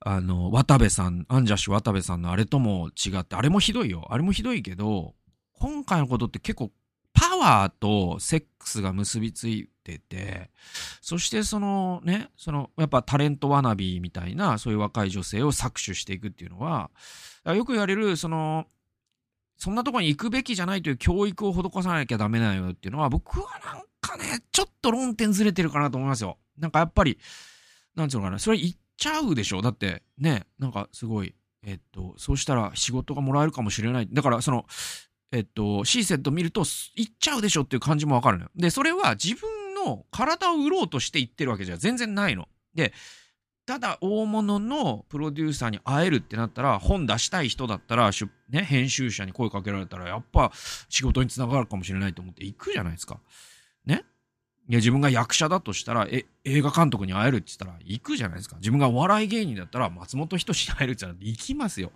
あの、渡部さん、アンジャッシュ渡部さんのあれとも違って、あれもひどいよ。あれもひどいけど、今回のことって結構パワーとセックスが結びついてて、そしてそのね、そのやっぱタレントワナビーみたいなそういう若い女性を搾取していくっていうのは、よく言われる、その、そんなとこに行くべきじゃないという教育を施さなきゃダメなよっていうのは、僕はなんかね、ちょっと論点ずれてるかなと思いますよ。なんかやっぱり、なんつうのかな、それ言っちゃうでしょ？だってね、なんかすごい、えっと、そうしたら仕事がもらえるかもしれない。だからその、えっと、C セット見ると、行っちゃうでしょっていう感じもわかるのよ。で、それは自分の体を売ろうとして言ってるわけじゃ全然ないの。で、ただ大物のプロデューサーに会えるってなったら、本出したい人だったら、ね、編集者に声かけられたら、やっぱ仕事につながるかもしれないと思って行くじゃないですか。ね？いや、自分が役者だとしたら、え、映画監督に会えるって言ったら行くじゃないですか。自分がお笑い芸人だったら、松本人志に会えるって言ったら行きますよ。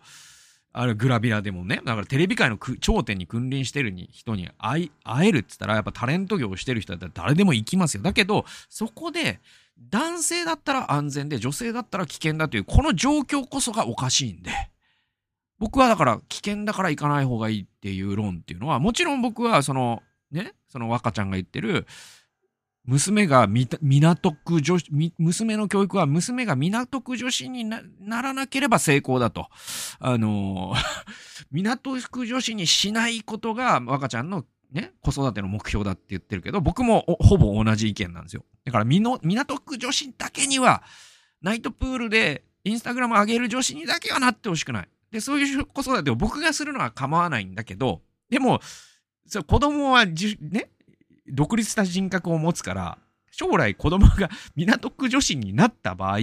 あれグラビラでもね、だからテレビ界の頂点に君臨してるに人に会えるって言ったら、やっぱタレント業をしてる人だったら誰でも行きますよ。だけど、そこで、男性だったら安全で、女性だったら危険だという、この状況こそがおかしいんで。僕はだから危険だから行かない方がいいっていう論っていうのは、もちろん僕はその、ね、その若ちゃんが言ってる、娘が港区女子、娘の教育は娘が港区女子にならなければ成功だと。あのー、港区女子にしないことが若ちゃんのね、子育ての目標だって言ってるけど、僕もほぼ同じ意見なんですよ。だからみの、港区女子だけには、ナイトプールでインスタグラム上げる女子にだけはなってほしくない。で、そういう子育てを僕がするのは構わないんだけど、でも、そ子供はじ、ね、独立した人格を持つから、将来子供が港区女子になった場合、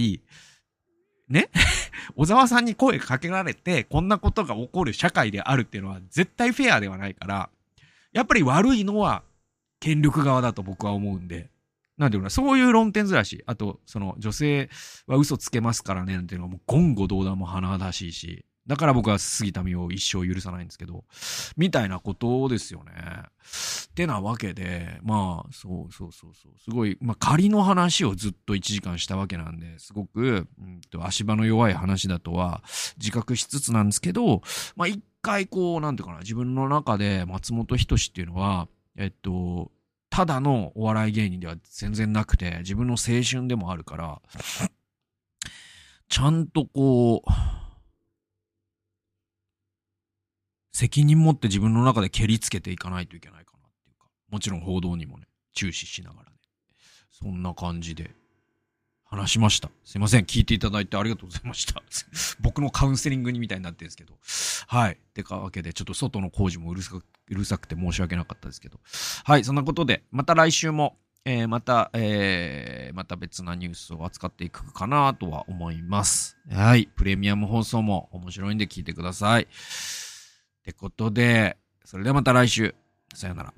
ね？小沢さんに声かけられて、こんなことが起こる社会であるっていうのは絶対フェアではないから、やっぱり悪いのは権力側だと僕は思うんで、なんていうかな、そういう論点ずらし、あと、その女性は嘘つけますからね、なんていうのはもう言語道断も甚だしいし、だから僕は杉田美を一生許さないんですけど、みたいなことですよね。ってなわけで、まあ、そうそうそうそう、すごい、まあ仮の話をずっと1時間したわけなんで、すごく、うんと、足場の弱い話だとは自覚しつつなんですけど、まあ一回こう、なんていうかな、自分の中で松本人志っていうのは、えっと、ただのお笑い芸人では全然なくて、自分の青春でもあるから、ちゃんとこう、責任持って自分の中で蹴りつけていかないといけないかなっていうか、もちろん報道にもね、注視しながらね。そんな感じで話しました。すいません。聞いていただいてありがとうございました。僕のカウンセリングにみたいになってるんですけど。はい。てかわけで、ちょっと外の工事もうるさく、うるさくて申し訳なかったですけど。はい。そんなことで、また来週も、えー、また、えー、また別なニュースを扱っていくかなとは思います。はい。プレミアム放送も面白いんで聞いてください。ってことで、それではまた来週。さよなら。